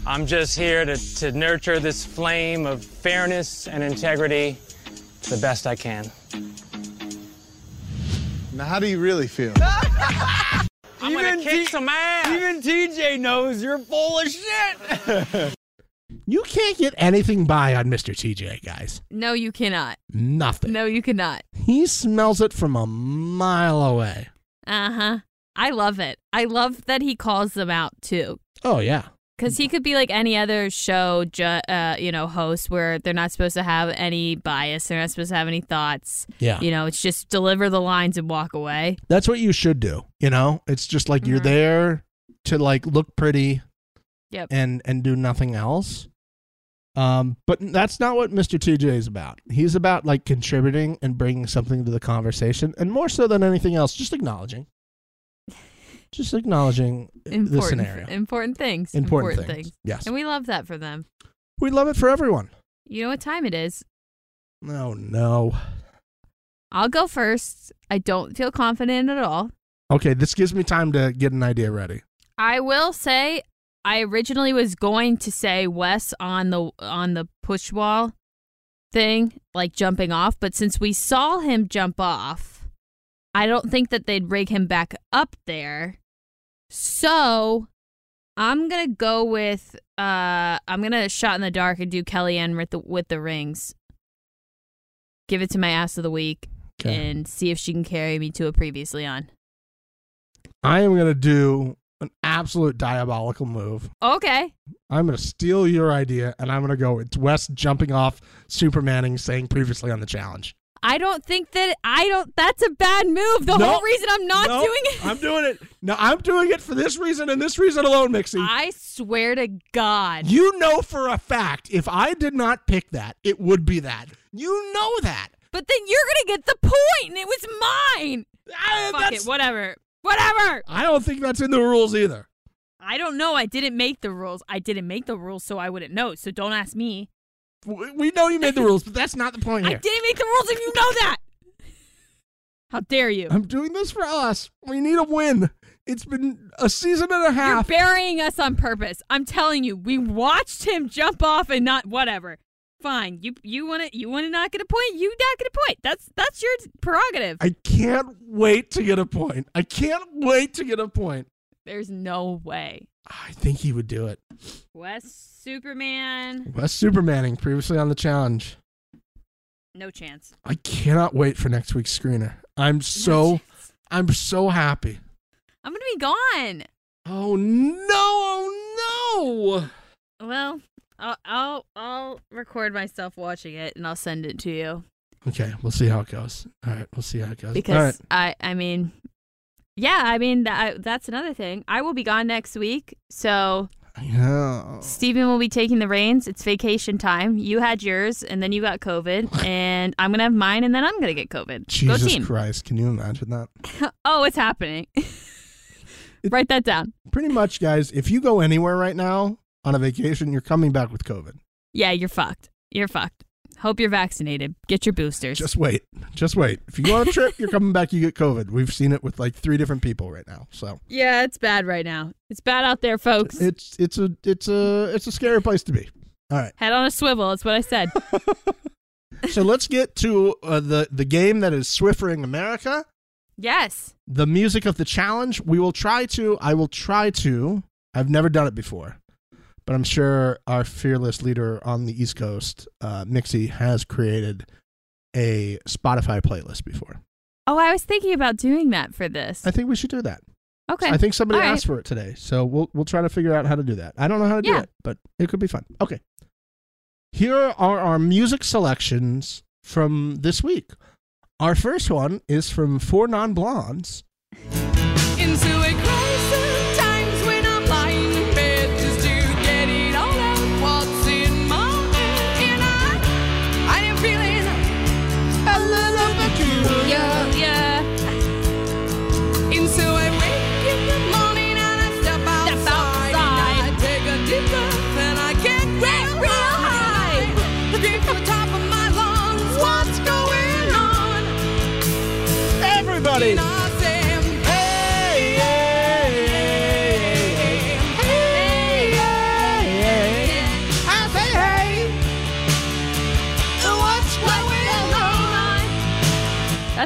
I'm just here to, to nurture this flame of fairness and integrity the best I can. Now, how do you really feel? I'm gonna kick some ass. Even TJ knows you're full of shit. You can't get anything by on Mr. TJ, guys. no, you cannot. Nothing. No, you cannot. He smells it from a mile away. Uh huh. I love it. I love that he calls them out too. Oh yeah. Because he could be like any other show, ju- uh, you know, host where they're not supposed to have any bias, they're not supposed to have any thoughts. Yeah. You know, it's just deliver the lines and walk away. That's what you should do. You know, it's just like you're Mhm. there to like look pretty Yep. and and do nothing else. Um, but that's not what Mr. TJ is about. He's about like contributing and bringing something to the conversation, and more so than anything else, just acknowledging, just acknowledging the Important, scenario. important things. Important things. Yes, And we love that for them. we love it for everyone. You know what time it is? No, no. I'll go first. I don't feel confident at all. Okay, this gives me time to get an idea ready. I will say I originally was going to say Wes on the on the push wall thing, like jumping off, but since we saw him jump off, I don't think that they'd rig him back up there. So I'm gonna go with uh I'm gonna shot in the dark and do Kellyanne with the with the rings. Give it to my ass of the week Okay. and see if she can carry me to a previously on. I am gonna do an absolute diabolical move. Okay. I'm going to steal your idea and I'm going to go. It's Wes jumping off Supermaning, saying previously on the challenge. I don't think that I don't. That's a bad move. The No. whole reason I'm not No, doing it. I'm doing it. No, I'm doing it for this reason and this reason alone, Mixie. I swear to God. you know for a fact if I did not pick that, it would be that. You know that. but then you're gonna get the point, and it was mine. Ah, Fuck it. Whatever. Whatever. I don't think that's in the rules either. I don't know. I didn't make the rules. I didn't make the rules, so I wouldn't know. So don't ask me. We know you made the rules, but that's not the point here. I didn't make the rules, and you know that. How dare you? I'm doing this for us. We need a win. It's been a season and a half. You're burying us on purpose. I'm telling you, we watched him jump off and not whatever. Fine. You you want to you want to not get a point? You not get a point. That's that's your prerogative. I can't wait to get a point. I can't wait to get a point. There's no way. I think he would do it. Wes Superman, Wes Supermaning, previously on the challenge. no chance. I cannot wait for next week's screener. I'm so I'm so happy. I'm gonna be gone. Oh no! Oh no! Well, I'll I'll I'll record myself watching it and I'll send it to you Okay, we'll see how it goes. All right, we'll see how it goes. Because right. I I mean, yeah, I mean that, that's another thing. I will be gone next week, so Yeah. Stephen will be taking the reins. It's vacation time. You had yours, and then you got COVID, and I'm gonna have mine, and then I'm gonna get COVID. Go Jesus team! Christ, can you imagine that? oh, it's happening. Write that down. Pretty much, guys, if you go anywhere right now on a vacation, you're coming back with COVID. Yeah, you're fucked. You're fucked. Hope you're vaccinated. Get your boosters. Just wait. Just wait. If you go on a trip, you're coming back, you get COVID. We've seen it with like three different people right now. So yeah, it's bad right now. It's bad out there, folks. it's it's a it's a it's a scary place to be. All right. Head on a swivel. That's what I said. So let's get to uh, the the game that is Swiffering America. yes. the music of the challenge. We will try to, I will try to, I've never done it before, but I'm sure our fearless leader on the East Coast, uh, Mixie, has created a Spotify playlist before. Oh, I was thinking about doing that for this. I think we should do that. Okay. I think somebody All right. asked for it today, so we'll we'll try to figure out how to do that. I don't know how to do it, but it could be fun. Okay. Here are our music selections from this week. Our first one is from Four Non Blondes. Into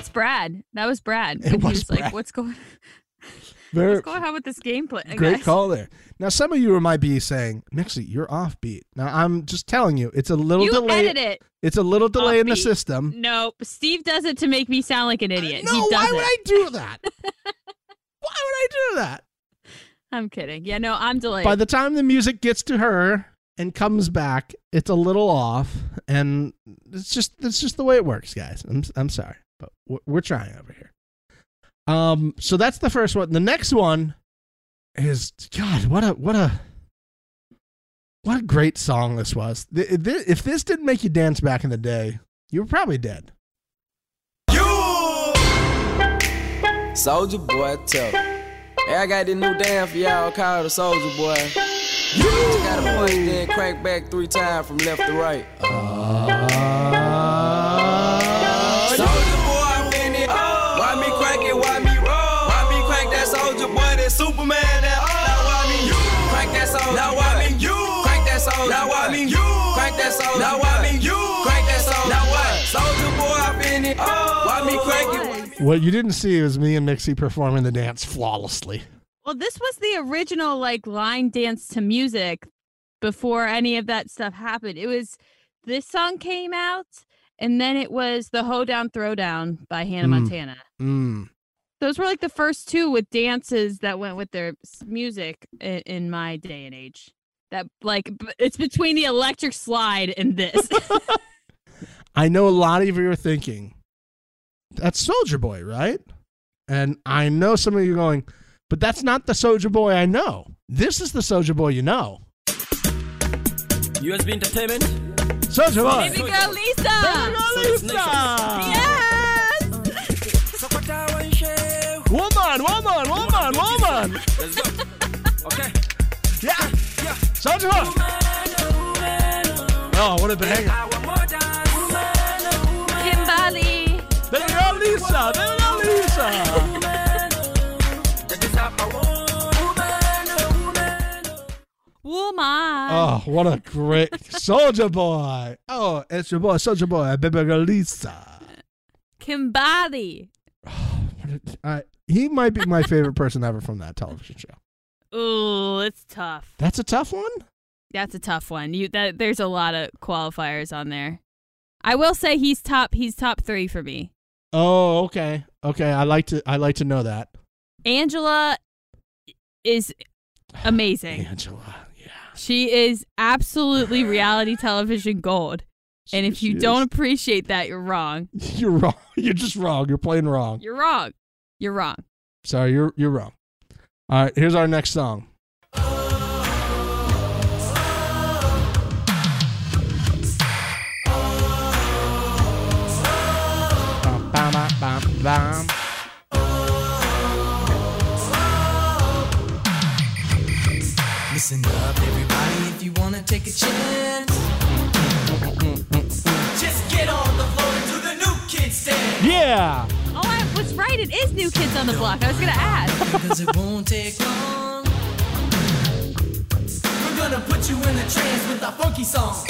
That's Brad. That was Brad. It was was like, Brad. what's going Very what's going on with this gameplay? great call there. Now, some of you might be saying, Mixie, you're offbeat. Now, I'm just telling you, it's a little You delay. edit it. It's a little delay in the system. No, Steve does it to make me sound like an idiot. No, he does why it. would I do that? why would I do that? I'm kidding. Yeah, no, I'm delayed. By the time the music gets to her and comes back, it's a little off, and it's just it's just the way it works, guys. I'm I'm sorry, but we're, we're trying over here. Um, so that's the first one. The next one is God. What a what a what a great song this was. Th- th- If this didn't make you dance back in the day, you were probably dead. Soldier boy, tough. Hey, I got this new dance for y'all called the Soldier Boy. You gotta punch, then crank back three times from left to right. Soldier that soldier? Now why me you crank that soldier? Now what? Soldier boy, I'm in it. Why me crank it? What you didn't see was me and Mixie performing the dance flawlessly. well, this was the original like line dance to music before any of that stuff happened. It was this song came out, and then it was the Hoedown Throwdown by Hannah Mm. Montana. Mm. Those were like the first two with dances that went with their music in, in my day and age. That like it's between the electric slide and this. I know a lot of you are thinking, that's Soldier Boy, right? And I know some of you are going, but that's not the Soldier Boy I know. This is the Soldier Boy you know. USB Entertainment. Soldier Boy. Baby girl Lisa. Baby girl Lisa. Yes. Woman, woman, woman, woman. Let's go. Okay. Yeah. Soldier Boy. Oh, what a banger. Kimberly. Baby girl Lisa. Baby girl Lisa. Woman. Oh, what a great Soldier Boy. Oh, it's your boy, Soldier Boy, Baby girl Lisa. Kimbali. Uh, he might be my favorite person ever from that television show. Ooh, it's tough. That's a tough one. That's a tough one. You that there's a lot of qualifiers on there. I will say he's top he's top 3 for me. Oh, okay. Okay, I like to I like to know that. Angela is amazing. Angela, yeah. She is absolutely reality television gold. And if you don't is. appreciate that, you're wrong. You're wrong. You're just wrong. You're playing wrong. You're wrong. You're wrong. Sorry, you're you're wrong. All right, here's our next song. Listen up, everybody, if you wanna take a chance. Just get on the floor and do the new kid stand. Yeah. I was right. It is New Kids on the Block. I was going to ask. Because it won't take long. We're gonna put you in a trance with a funky song.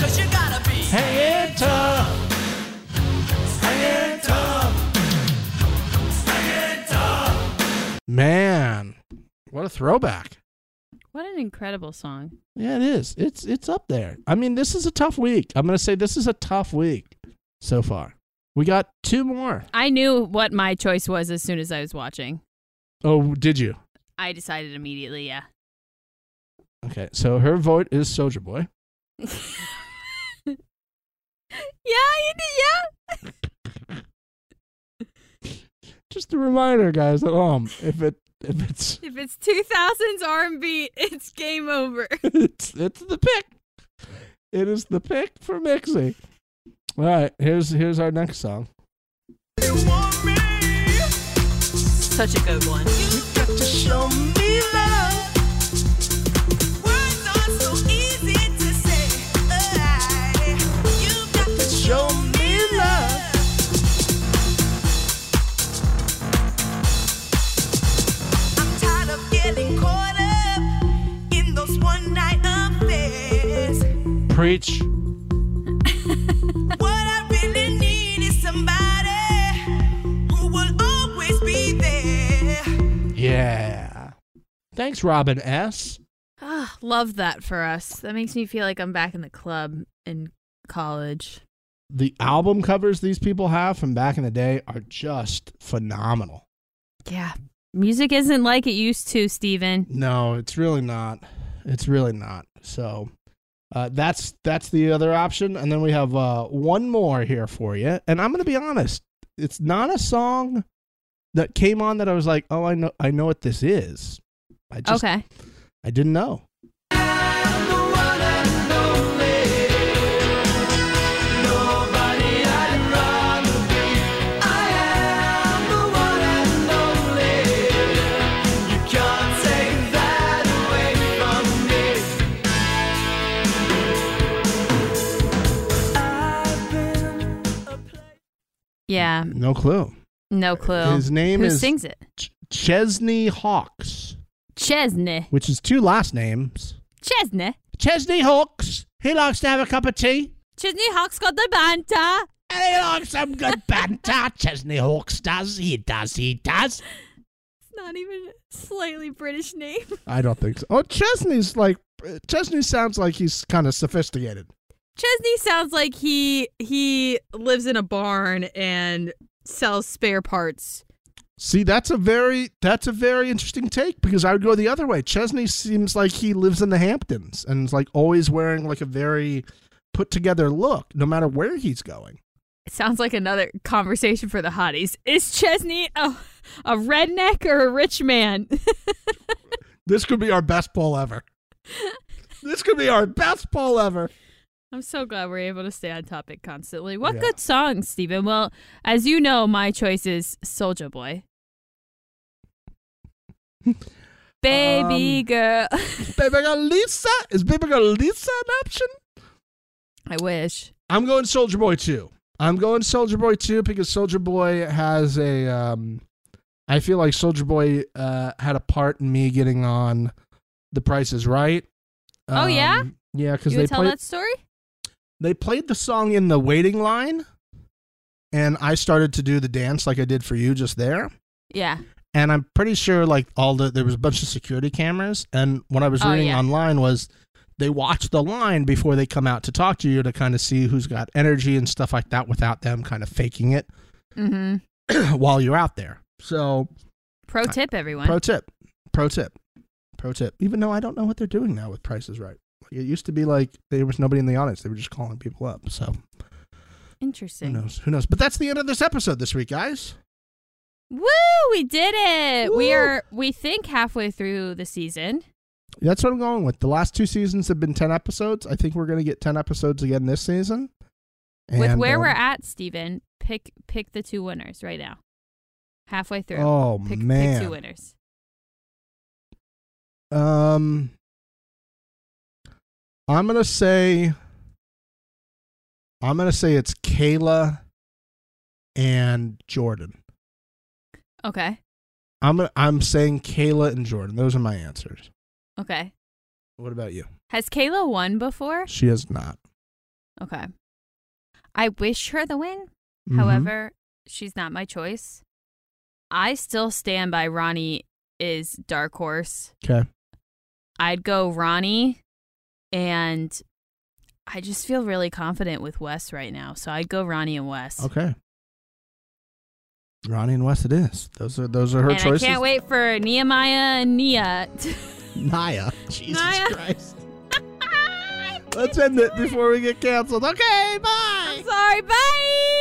Cause you gotta be hanging tough. Hanging tough. Hanging tough. Man, what a throwback. What an incredible song. Yeah, it is. It's it's up there. I mean, this is a tough week. I'm gonna say this is a tough week so far. We got two more. I knew what my choice was as soon as I was watching. Oh, did you? I decided immediately, yeah. Okay, so her vote is Soldier Boy. Yeah, you did, yeah. Just a reminder, guys, at home, if it if it's If it's 2000s R&B, it's game over. it's it's the pick. It is the pick for Mixie. All right, here's here's our next song. Such a good one. You got Yeah. Thanks, Robin S. Ah, love that for us. That makes me feel like I'm back in the club in college. The album covers these people have from back in the day are just phenomenal. Yeah. Music isn't like it used to, Stephen. No, it's really not. It's really not. So uh, that's that's the other option, and then we have uh, one more here for you. And I'm gonna be honest, it's not a song that came on that I was like, oh, I know, I know what this is. I just, okay. I didn't know. Yeah. No clue. No clue. His name Who is sings it? Ch- Chesney Hawkes, Chesney. which is two last names. Chesney. Chesney Hawkes. He likes to have a cup of tea. Chesney Hawkes got the banter. And he likes some good banter. Chesney Hawkes does. He does. He does. It's not even a slightly British name. I don't think so. Oh, Chesney's like Chesney sounds like he's kind of sophisticated. Chesney sounds like he he lives in a barn and sells spare parts. See, that's a very that's a very interesting take because I would go the other way. Chesney seems like he lives in the Hamptons and is like always wearing like a very put together look, no matter where he's going. It sounds like another conversation for the hotties. Is Chesney a, a redneck or a rich man? This could be our best poll ever. This could be our best poll ever. I'm so glad we're able to stay on topic constantly. What Yeah. good songs, Stephen? Well, as you know, my choice is Soldier Boy. Baby Um, girl. Baby girl Lisa is Baby girl Lisa an option? I wish. I'm going Soldier Boy too. I'm going Soldier Boy too because Soldier Boy has a um I feel like Soldier Boy uh had a part in me getting on The Price is Right. Oh, yeah? Um, Yeah, cuz they tell played that story? They played the song in the waiting line and I started to do the dance like I did for you just there. Yeah. and I'm pretty sure like all the there was a bunch of security cameras, and what I was Oh, reading yeah. online was they watch the line before they come out to talk to you to kind of see who's got energy and stuff like that without them kind of faking it Mm-hmm. while you're out there. So, Pro tip, everyone. pro tip, pro tip, pro tip. Even though I don't know what they're doing now with Prices Right. It used to be like there was nobody in the audience; they were just calling people up. So interesting. who knows? Who knows? But that's the end of this episode this week, guys. Woo! We did it. We are. We think halfway through the season. That's what I'm going with. The last two seasons have been ten episodes. I think we're going to get ten episodes again this season. With where um, we're at, Stephen, pick pick the two winners right now. Halfway through. Oh, pick, man. Pick two winners. Um, I'm gonna say, I'm gonna say it's Kayla and Jordan. Okay. I'm gonna, I'm saying Kayla and Jordan. Those are my answers. Okay. What about you? Has Kayla won before? She has not. Okay. I wish her the win. Mhm. However, she's not my choice. I still stand by Ronnie is dark horse. Okay. I'd go Ronnie and I just feel really confident with Wes right now. So I'd go Ronnie and Wes. Okay. Ronnie and Wes, it is. Those are those are her and choices. I can't wait for Nehemiah and Nia. Naya. Jesus Naya. Christ. Let's end it before we get canceled. Okay, bye. I'm sorry, bye.